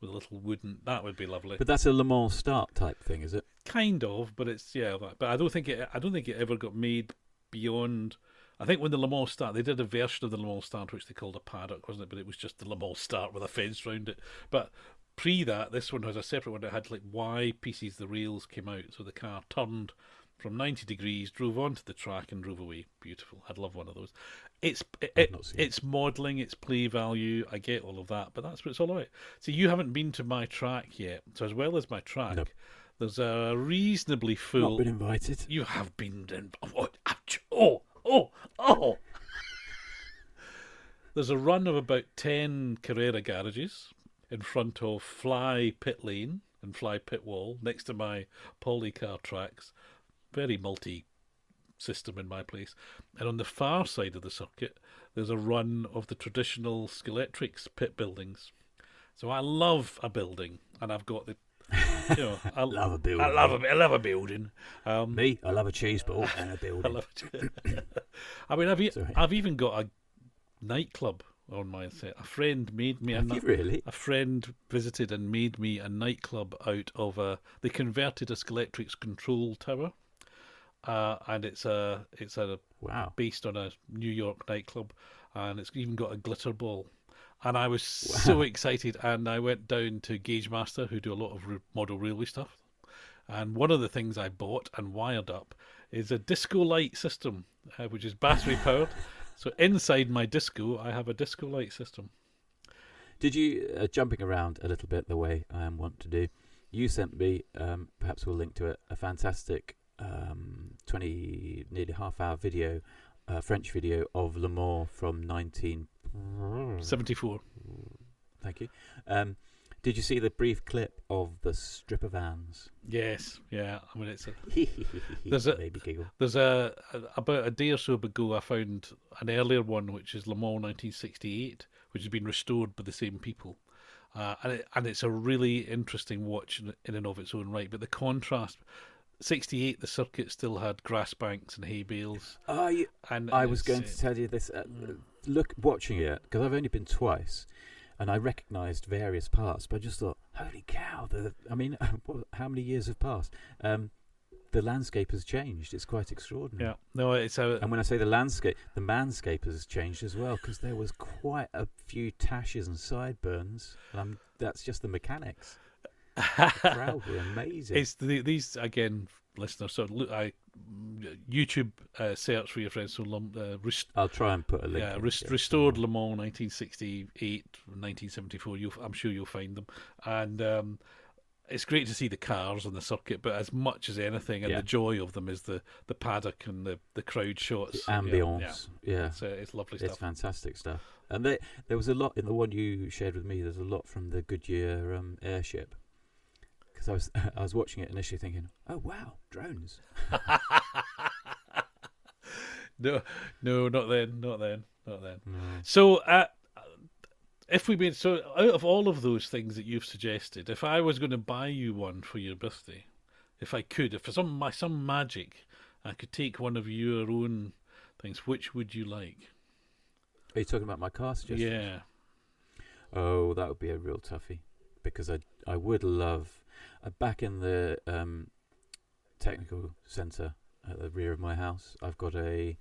Speaker 1: with a little wooden, that would be lovely.
Speaker 2: But that's a Le Mans start type thing, is it?
Speaker 1: kind of, but it's yeah. But but I don't think it. I don't think it ever got made beyond. I think when the Le Mans start, they did a version of the Le Mans start which they called a paddock, wasn't it? But it was just the Le Mans start with a fence round it. But pre that, this one has a separate one that had like Y pieces. The rails came out, so the car turned from ninety degrees, drove onto the track, and drove away. Beautiful. I'd love one of those. It's it, it-
Speaker 2: it.
Speaker 1: it's modelling, it's play value. I get all of that, but that's what it's all about. So you haven't been to my track yet. So as well as my track,
Speaker 2: No.
Speaker 1: there's a reasonably full.
Speaker 2: Not been invited.
Speaker 1: You have been in. Oh, oh, oh, oh. There's a run of about 10 Carrera garages in front of Fly Pit Lane and Fly Pit Wall next to my Policar tracks. Very multi system in my place. And on the far side of the circuit, there's a run of the traditional Scalextrics pit buildings. So I love a building, and I've got the, <laughs> you know, I
Speaker 2: Love a building.
Speaker 1: I love a, I love a building. Um,
Speaker 2: Me, I love a cheese ball <laughs> and a building.
Speaker 1: love it. <laughs> I mean, I've
Speaker 2: Sorry.
Speaker 1: I've even got a nightclub on my set. A friend made me a
Speaker 2: Have
Speaker 1: ni-
Speaker 2: you really?
Speaker 1: a friend visited and made me a nightclub out of a. They converted a Scalextrics control tower, uh, and it's a it's a
Speaker 2: Wow.
Speaker 1: based on a New York nightclub, and it's even got a glitter ball. And I was so excited, and I went down to Gaugemaster, who do a lot of model railway stuff. And one of the things I bought and wired up is a disco light system, uh, which is battery <laughs> powered. so inside my disco, I have a disco light system.
Speaker 2: Did you, uh, jumping around a little bit the way I am wont to do, you sent me, um, perhaps we'll link to it, a fantastic um, 20, nearly half hour video, uh, French video of Le Mans from 19.
Speaker 1: 74.
Speaker 2: Thank you. Um, did you see the brief clip of the stripper vans?
Speaker 1: Yes, yeah. I mean, it's a, <laughs> There's a-
Speaker 2: Baby giggle.
Speaker 1: There's a, a about a day or so ago. I found an earlier one, which is Le Mans 1968, which has been restored by the same people, uh, and it, and it's a really interesting watch in, in and of its own right. But the contrast, 68, the circuit still had grass banks and hay bales,
Speaker 2: Oh, you,
Speaker 1: and
Speaker 2: I was going
Speaker 1: uh,
Speaker 2: to tell you this. Uh,
Speaker 1: mm.
Speaker 2: Look, watching it because I've only been twice, and I recognised various parts, but I just thought, "Holy cow!" The, I mean, <laughs> what, how many years have passed? Um, the landscape has changed. It's quite extraordinary.
Speaker 1: Yeah, no, it's a
Speaker 2: And when I say the landscape, the manscape has changed as well because there was quite a few tashes and sideburns. And I'm, that's just the mechanics. The <laughs> crowd were amazing.
Speaker 1: It's the, these again, listeners. So look, I YouTube uh, search for your friends. So uh, rest-
Speaker 2: I'll try and put a link.
Speaker 1: yeah, rest-
Speaker 2: yeah,
Speaker 1: restored
Speaker 2: somewhere.
Speaker 1: Le Mans 1968, 1974. You'll, I'm sure you'll find them, and um, it's great to see the cars on the circuit. But as much as anything, and
Speaker 2: Yeah.
Speaker 1: the joy of them is the the paddock and the the crowd
Speaker 2: The
Speaker 1: shots, Yeah,
Speaker 2: ambience.
Speaker 1: Yeah,
Speaker 2: Yeah.
Speaker 1: It's, uh, it's lovely stuff.
Speaker 2: It's fantastic stuff. And they, there was a lot in the one you shared with me. There's a lot from the Goodyear um, airship. Because I was <laughs> I was watching it initially thinking, oh wow, drones. <laughs>
Speaker 1: no, no, not then, not then, not then.
Speaker 2: No.
Speaker 1: So, uh, if we made so out of all of those things that you've suggested, if I was going to buy you one for your birthday, if I could, if for some my some magic, I could take one of your own things. Which would you like?
Speaker 2: Are you talking about my car suggestion?
Speaker 1: Yeah,
Speaker 2: Oh, that would be a real toughie because I I would love back in the um, technical centre at the rear of my house. I've got a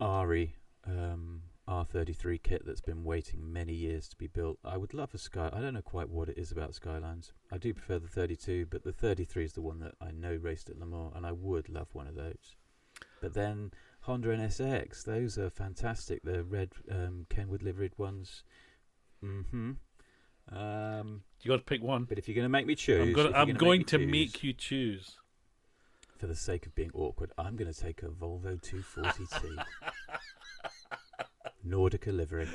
Speaker 2: Ari um, R33 kit that's been waiting many years to be built. I would love a Sky. I don't know quite what it is about Skylines. I do prefer the 32, but the 33 is the one that I know raced at Le Mans, and I would love one of those. But then Honda NSX, those are fantastic. The red um, Kenwood liveried ones. hmm Um,
Speaker 1: you got to pick one.
Speaker 2: but if you're going to make me choose,
Speaker 1: I'm going.
Speaker 2: if
Speaker 1: I'm going
Speaker 2: me
Speaker 1: to
Speaker 2: choose,
Speaker 1: make you choose.
Speaker 2: for the sake of being awkward, I'm going to take a Volvo 240T. <laughs> Nordica livery.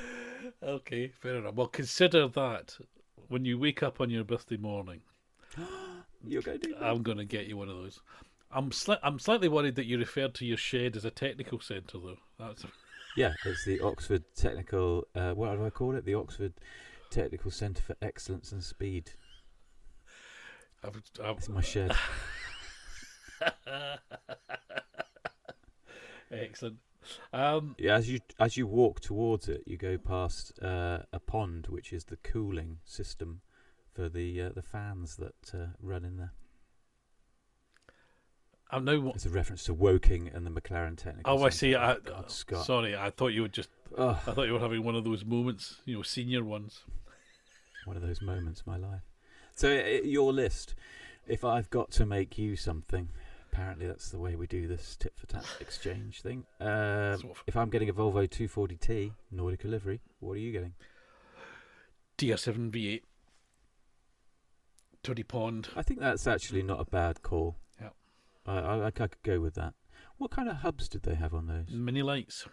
Speaker 1: Okay, fair enough. Well, consider that when you wake up on your birthday morning. <gasps>
Speaker 2: You're going to?
Speaker 1: I'm going to get you one of those. I'm sli- I'm slightly worried that you referred to your shed as a technical centre, though. That's
Speaker 2: Yeah, it's the Oxford Technical. Uh, what do I call it? The Oxford Technical Centre for Excellence and Speed.
Speaker 1: I've, I've,
Speaker 2: It's my shed. <laughs>
Speaker 1: excellent. Um,
Speaker 2: Yeah, as you as you walk towards it, you go past uh, a pond, which is the cooling system for the uh, the fans that uh, run in there.
Speaker 1: I know now. wa-
Speaker 2: It's a reference to Woking and the McLaren Technical.
Speaker 1: Oh, I see. I,
Speaker 2: God, Scott.
Speaker 1: sorry, I thought you would just.
Speaker 2: Oh,
Speaker 1: I thought you were having one of those moments, you know, senior ones.
Speaker 2: one of those moments in my life. So uh, your list. If I've got to make you something, apparently that's the way we do this tit for tat <sighs> exchange thing. Um,
Speaker 1: Sort of
Speaker 2: if I'm getting a Volvo 240T Nordica livery, what are you getting?
Speaker 1: TR7 V8, Tony Pond.
Speaker 2: I think that's actually not a bad call.
Speaker 1: Yep.
Speaker 2: I, I, I could go with that. What kind of hubs did they have on those?
Speaker 1: Mini lights.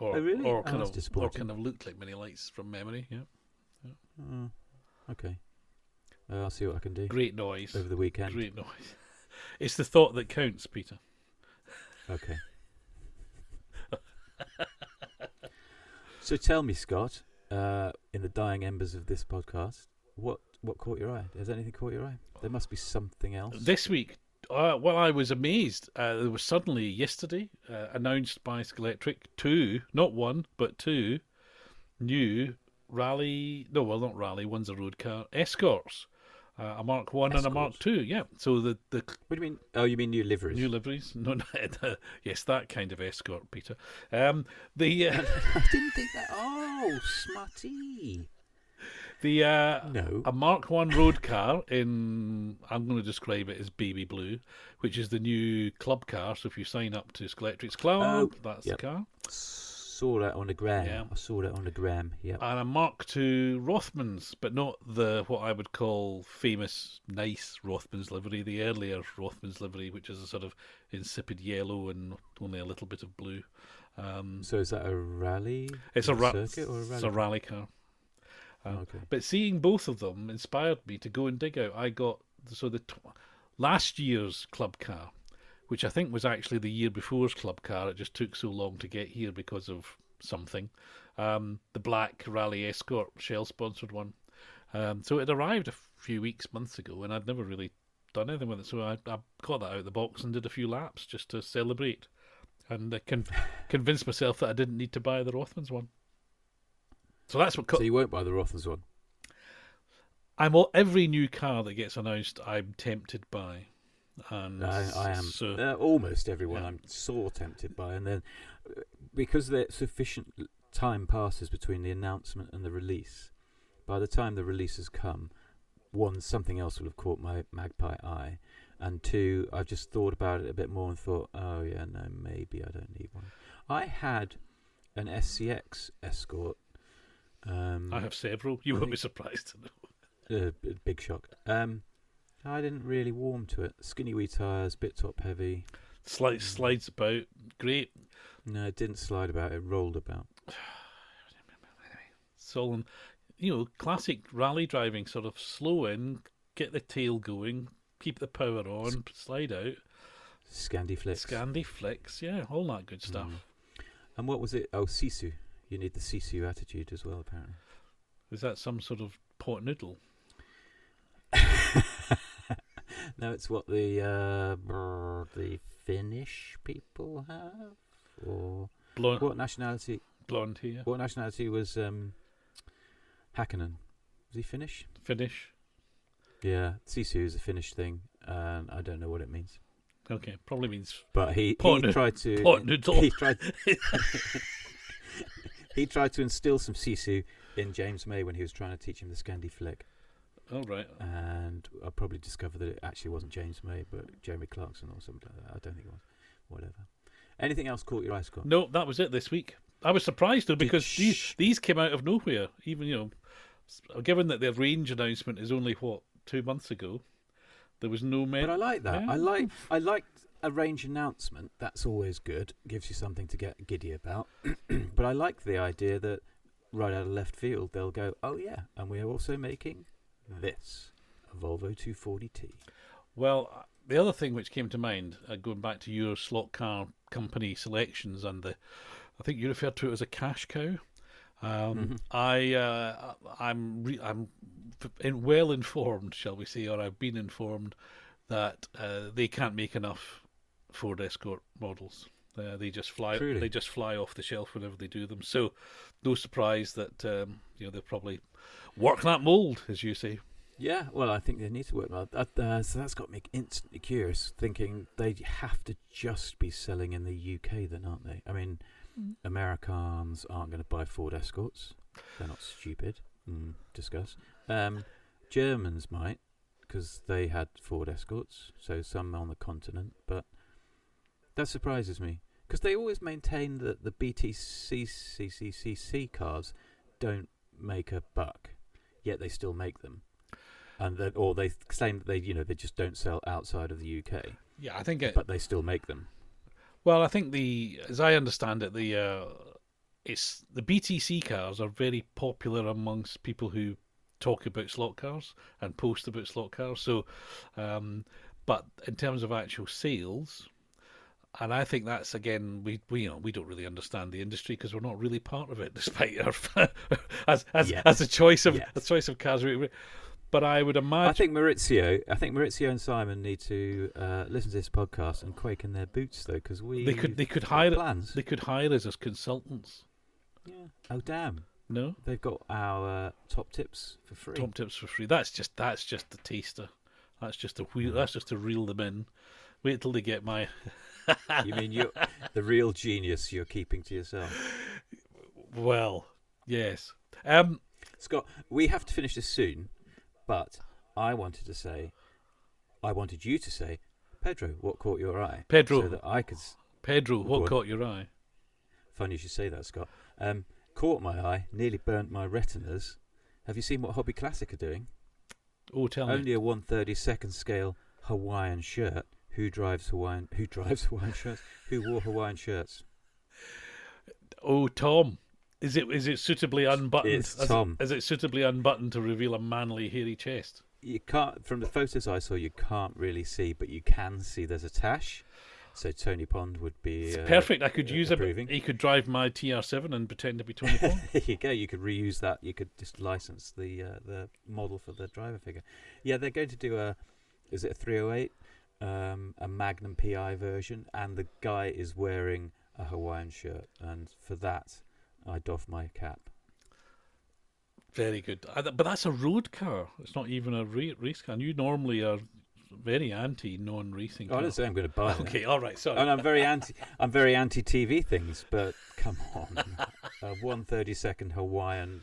Speaker 1: Or,
Speaker 2: Oh, really?
Speaker 1: Or
Speaker 2: Oh,
Speaker 1: kind
Speaker 2: that's
Speaker 1: of, or kind of looked like mini lights from memory. Yeah,
Speaker 2: Oh, okay. Uh, I'll see what I can do
Speaker 1: great noise.
Speaker 2: over the weekend.
Speaker 1: Great noise. <laughs> It's the thought that counts, Peter.
Speaker 2: Okay. so tell me, Scott, uh, in the dying embers of this podcast, what what caught your eye? Has anything caught your eye? There must be something else.
Speaker 1: This week, uh, well, I was amazed. Uh, there was suddenly yesterday uh, announced by Scalextric two, not one, but two new rally. No, well, not rally. One's a road car. Escorts, uh, a Mark One and a Mark Two. Yeah. So the the
Speaker 2: What do you mean? Oh, you mean new liveries?
Speaker 1: new liveries. No, <laughs> no, yes, that kind of escort, Peter. Um, the uh, <laughs>
Speaker 2: I didn't think that. Oh, smutty.
Speaker 1: The uh,
Speaker 2: No.
Speaker 1: a Mark One road car in I'm going to describe it as baby blue, which is the new club car. So if you sign up to Scalextric's Club,
Speaker 2: Oh,
Speaker 1: that's
Speaker 2: yep.
Speaker 1: the car.
Speaker 2: Saw that on the gram.
Speaker 1: Yeah.
Speaker 2: I saw that on the gram. Yeah.
Speaker 1: And a Mark Two Rothmans, but not the what I would call famous nice Rothmans livery, the earlier Rothmans livery, which is a sort of insipid yellow and only a little bit of blue. Um,
Speaker 2: So is that a rally?
Speaker 1: it's a ra-
Speaker 2: circuit or a
Speaker 1: it's a rally car.
Speaker 2: Oh,
Speaker 1: Uh,
Speaker 2: okay.
Speaker 1: But seeing both of them inspired me to go and dig out. I got so the tw- last year's club car, which I think was actually the year before's club car. It just took so long to get here because of something. Um, the black Rally Escort Shell sponsored one. Um, so it arrived a few weeks, months ago, and I'd never really done anything with it. So I, I got that out of the box and did a few laps just to celebrate, and uh, con- <laughs> convinced myself that I didn't need to buy the Rothmans one. So that's what. Co-
Speaker 2: So you won't buy the Rothmans one?
Speaker 1: I'm all, every new car that gets announced, I'm tempted by, and
Speaker 2: I, I am
Speaker 1: So
Speaker 2: uh, almost everyone.
Speaker 1: Yeah.
Speaker 2: I'm sore tempted by, and then because there sufficient time passes between the announcement and the release, by the time the release has come, one something else will have caught my magpie eye, and two, I've just thought about it a bit more and thought, oh yeah, no, maybe I don't need one. I had an SCX Escort. Um,
Speaker 1: I have several. You
Speaker 2: I
Speaker 1: won't be surprised to know. <laughs>
Speaker 2: b- big shock. Um, I didn't really warm to it. Skinny wee tires, bit top heavy.
Speaker 1: Slides slides about, great.
Speaker 2: No, it didn't slide about. It rolled about. <sighs>
Speaker 1: Solon, you know, classic rally driving, sort of slow in, get the tail going, keep the power on, slide out.
Speaker 2: Scandi Flicks.
Speaker 1: Scandi Flicks, yeah, all that good stuff.
Speaker 2: Mm. And what was it? Oh, Sisu. You need the Sisu attitude as well, apparently.
Speaker 1: Is that some sort of pot noodle? <laughs>
Speaker 2: no, it's what the uh, brr, the Finnish people have. Or
Speaker 1: Blonde,
Speaker 2: what nationality?
Speaker 1: blonde hair,
Speaker 2: What nationality was um, Hakkinen? Was he Finnish?
Speaker 1: Finnish.
Speaker 2: Yeah, Sisu is a Finnish thing, and I don't know what it means.
Speaker 1: Okay, probably means
Speaker 2: But he, he tried to
Speaker 1: pot noodle.
Speaker 2: he tried <laughs> <laughs> he tried to instill some Sisu in James May when he was trying to teach him the Scandi flick,
Speaker 1: All right.
Speaker 2: and I probably discovered that it actually wasn't James May, but Jeremy Clarkson or something like that. I don't think it was. Whatever. Anything else caught your eye, Scott?
Speaker 1: No, that was it this week. I was surprised though
Speaker 2: Did
Speaker 1: because
Speaker 2: sh-
Speaker 1: these these came out of nowhere. Even you know, given that their range announcement is only what two months ago, there was no men.
Speaker 2: But I like that.
Speaker 1: Yeah.
Speaker 2: I like I like a range announcement. That's always good. Gives you something to get giddy about. <clears throat> but I like the idea that right out of left field they'll go, "Oh yeah, and we are also making this a Volvo 240T."
Speaker 1: Well, uh, the other thing which came to mind, uh, going back to your slot car company selections and the, I think you referred to it as a cash cow. Um,
Speaker 2: Mhm.
Speaker 1: I, uh, I'm, re- I'm in, well informed, shall we say, or I've been informed that uh, they can't make enough Ford Escort models. Uh, they just fly.
Speaker 2: Truly.
Speaker 1: They just fly off the shelf whenever they do them. So, no surprise that um, you know they'll probably work that mold, as you say.
Speaker 2: Yeah, well, I think they need to work on that. Uh, so that's got me instantly curious, thinking they have to just be selling in the UK, then, aren't they? I mean, Americans aren't going to buy Ford Escorts. They're not stupid. Mm, discuss. Um, Germans might, because they had Ford Escorts, so some on the continent. But that surprises me, because they always maintain that the BTCCCC cars don't make a buck, yet they still make them and that or they claim that they you know they just don't sell outside of the UK,
Speaker 1: Yeah, I think it.
Speaker 2: but they still make them.
Speaker 1: Well, I think the, as I understand it, the uh, it's the BTC cars are very popular amongst people who talk about slot cars and post about slot cars. So, um, but in terms of actual sales, and I think that's again we we you know we don't really understand the industry because we're not really part of it, <laughs> despite our as as
Speaker 2: Yes.
Speaker 1: as a choice of
Speaker 2: Yes.
Speaker 1: a choice of cars. But I would imagine.
Speaker 2: I think Maurizio, I think Maurizio and Simon need to uh, listen to this podcast and quake in their boots though, because we
Speaker 1: they could they could hire
Speaker 2: plans.
Speaker 1: they could hire us as consultants.
Speaker 2: yeah. Oh damn!
Speaker 1: No.
Speaker 2: They've got our uh, top tips for free.
Speaker 1: Top tips for free. That's just that's just a taster. That's just a wheel. That's just to reel them in. Wait till they get my.
Speaker 2: You mean you the real genius you're keeping to yourself,
Speaker 1: Well, yes. Um.
Speaker 2: Scott? We have to finish this soon, but I wanted to say, I wanted you to say, Pedro, what caught your eye?
Speaker 1: Pedro.
Speaker 2: so that I could.
Speaker 1: Pedro, what caught your eye?
Speaker 2: Funny you should say that, Scott. Um, caught my eye, nearly burnt my retinas. Have you seen what Hobby Classic are doing?
Speaker 1: Oh, tell me.
Speaker 2: Only a 132nd scale Hawaiian shirt. Who drives Hawaiian? Who drives Hawaiian shirts? Who wore Hawaiian shirts?
Speaker 1: Oh, Tom. Is it is it suitably unbuttoned?
Speaker 2: It's
Speaker 1: Is-
Speaker 2: Tom.
Speaker 1: Is it suitably unbuttoned to reveal a manly, hairy chest?
Speaker 2: You can't. From the photos I saw, you can't really see, but you can see there's a tash. So Tony Pond would be
Speaker 1: It's
Speaker 2: uh,
Speaker 1: perfect. I could
Speaker 2: uh,
Speaker 1: use
Speaker 2: approving.
Speaker 1: He could drive my TR7 and pretend to be <laughs> Tony Pond.
Speaker 2: there you go. You could reuse that. You could just license the uh, the model for the driver figure. Yeah, they're going to do a. Is it a 308? Um, a Magnum PI version, and the guy is wearing a Hawaiian shirt, and for that, I doff my cap.
Speaker 1: Very good. But that's a road car. It's not even a race car. And you normally are very anti non-racing.
Speaker 2: Oh, I didn't say I'm going to buy it.
Speaker 1: Okay, all right. Sorry.
Speaker 2: And I'm very anti. I'm very anti TV things, but come on, <laughs> a 132nd Hawaiian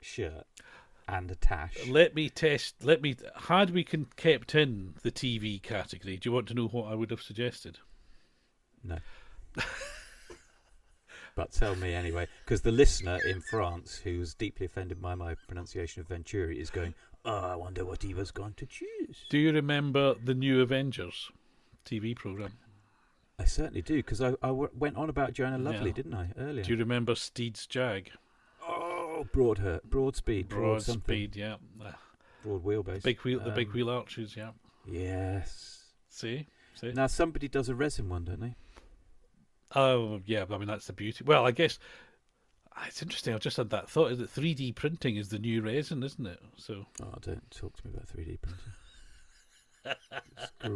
Speaker 2: shirt and a tash.
Speaker 1: Let me test. Let me. Had we con- kept in the TV category, do you want to know what I would have suggested?
Speaker 2: No. <laughs> but tell me anyway, because the listener in France, who's deeply offended by my pronunciation of Venturi, is going, "Oh, I wonder what he was going to choose."
Speaker 1: Do you remember the New Avengers TV program?
Speaker 2: I certainly do, because I went on about Joanna Lumley,
Speaker 1: Yeah.
Speaker 2: didn't I earlier?
Speaker 1: Do you remember Steed's Jag?
Speaker 2: Oh, broad her, Broadspeed, broad,
Speaker 1: Broadspeed, yeah.
Speaker 2: Broad wheelbase,
Speaker 1: Big wheel, the big
Speaker 2: Um,
Speaker 1: wheel arches, yeah.
Speaker 2: Yes.
Speaker 1: See, See?
Speaker 2: Now somebody does a resin one, don't they?
Speaker 1: Oh yeah, I mean that's the beauty. Well, I guess ah, it's interesting. I've just had that thought. Is that 3D printing is the new resin, isn't it? So
Speaker 2: Oh, don't talk to me about 3D printing.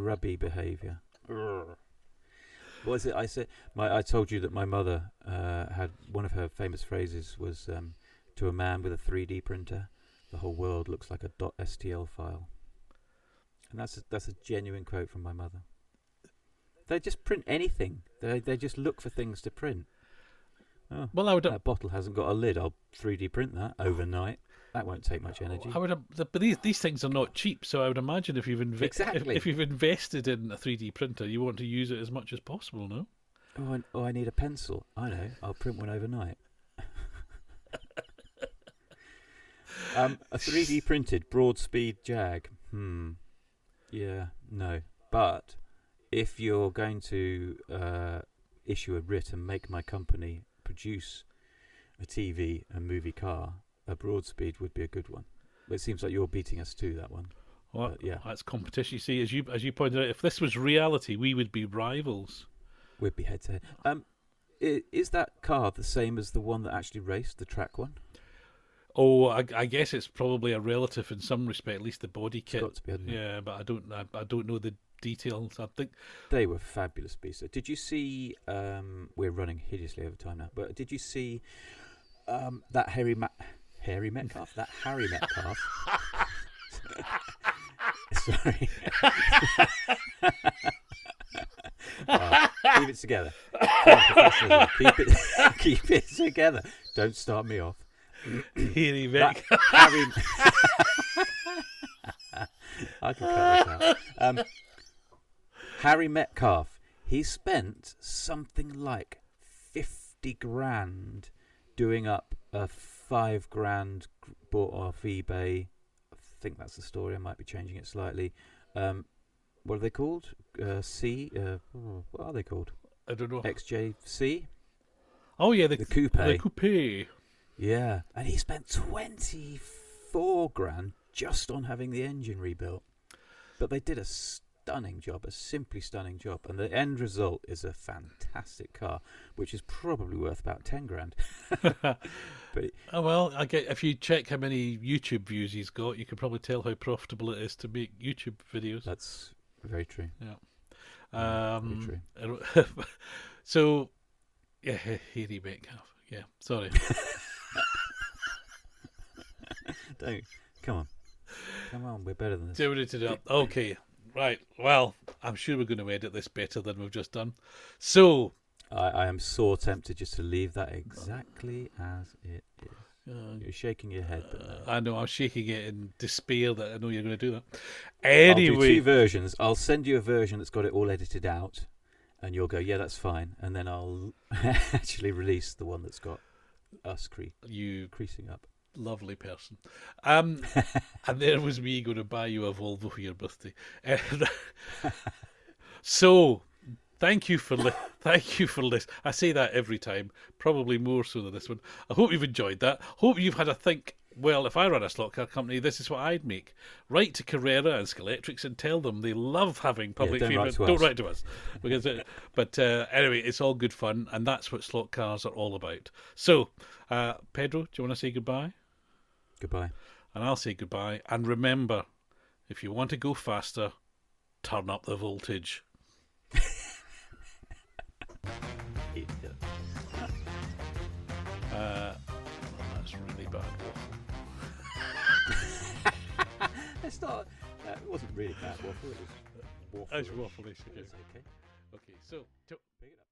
Speaker 2: Grubby behaviour. What was it? I said my. I told you that my mother uh, had one of her famous phrases was um, to a man with a 3D printer, "The whole world looks like a .stl file," and that's a, that's a genuine quote from my mother. They just print anything. They they just look for things to print. Oh,
Speaker 1: well, I would.
Speaker 2: that bottle hasn't got a lid. I'll 3D print that overnight. That won't take much energy.
Speaker 1: I would, but these these things are not cheap. So I would imagine if you've inve-
Speaker 2: Exactly.
Speaker 1: if, if you've invested in a 3D printer, you want to use it as much as possible. No.
Speaker 2: Oh, I, oh, I need a pencil. I know. I'll print one overnight. Um, a 3D printed Broadspeed Jag. Hmm. Yeah, no. But if you're going to uh, issue a writ and make my company produce a TV and movie car, a Broadspeed would be a good one. It seems like you're beating us to that one.
Speaker 1: Well,
Speaker 2: But yeah,
Speaker 1: that's competition. You see, as you as you pointed out, if this was reality, we would be rivals.
Speaker 2: we'd be head to head. Um, is that car the same as the one that actually raced the track one?
Speaker 1: Oh, I, I guess it's probably a relative in some respect, at least the body kit.
Speaker 2: got to be.
Speaker 1: Yeah, but I don't I, I don't know the details. I think
Speaker 2: They were fabulous pieces. Did you see? Um, we're running hideously over time now, but did you see um, that Harry Ma- Harry Metcalfe? That Harry Metcalfe. <laughs> Sorry. <laughs> Oh, keep it together. Come on, professionalism. Keep it, <laughs> keep it together. Don't start me off.
Speaker 1: Harry
Speaker 2: That <laughs>
Speaker 1: Vick.
Speaker 2: Harry. <laughs> I can cut this out. Um, Harry Metcalfe. He spent something like fifty grand doing up a five grand bought off eBay. I think that's the story. I might be changing it slightly. Um, what are they called? Uh, C. Uh, what are they called?
Speaker 1: I don't know.
Speaker 2: XJC.
Speaker 1: Oh yeah, the,
Speaker 2: The coupe.
Speaker 1: the coupe.
Speaker 2: Yeah, and he spent twenty four grand just on having the engine rebuilt. But they did a stunning job, a simply stunning job, and the end result is a fantastic car, which is probably worth about ten grand. <laughs> But
Speaker 1: Oh well, I get if you check how many YouTube views he's got, you can probably tell how profitable it is to make YouTube videos.
Speaker 2: that's very true.
Speaker 1: Yeah.
Speaker 2: Very
Speaker 1: Um,
Speaker 2: true. <laughs>
Speaker 1: so, yeah, Harry Metcalfe. Yeah, sorry. <laughs> <laughs>
Speaker 2: Don't come on, come on, we're better than this.
Speaker 1: Do we need to do Okay, right. Well, I'm sure we're going to edit this better than we've just done. So,
Speaker 2: I, I am so tempted just to leave that exactly as it is.
Speaker 1: uh,
Speaker 2: You're shaking your head, no.
Speaker 1: I know I'm shaking it in despair that I know you're going to do that.
Speaker 2: I'll do
Speaker 1: Anyway,
Speaker 2: two versions. I'll send you a version that's got it all edited out, and you'll go, "Yeah, that's fine." And then I'll <laughs> actually release the one that's got us cre-
Speaker 1: you
Speaker 2: creasing up.
Speaker 1: Lovely person. Um, <laughs> and there was me going to buy you a Volvo for your birthday. And <laughs> so, thank you for li- <laughs> thank you for this. I say that every time, probably more so than this one. I hope you've enjoyed that. Hope you've had a think. Well, if I ran a slot car company, this is what I'd make. Write to Carrera and Scalextrics and tell them they love having public
Speaker 2: don't
Speaker 1: feedback.
Speaker 2: to
Speaker 1: Don't
Speaker 2: us.
Speaker 1: write to us, because. It, but uh, anyway, it's all good fun, and that's what slot cars are all about. So, uh, Pedro, do you want to say goodbye?
Speaker 2: Goodbye.
Speaker 1: and I'll say goodbye. And remember, if you want to go faster, turn up the voltage. Uh,
Speaker 2: it wasn't really bad waffle. It was waffle.
Speaker 1: That's waffle-ish, okay.
Speaker 2: Okay.
Speaker 1: Okay, so. to-
Speaker 2: it. Pick it up.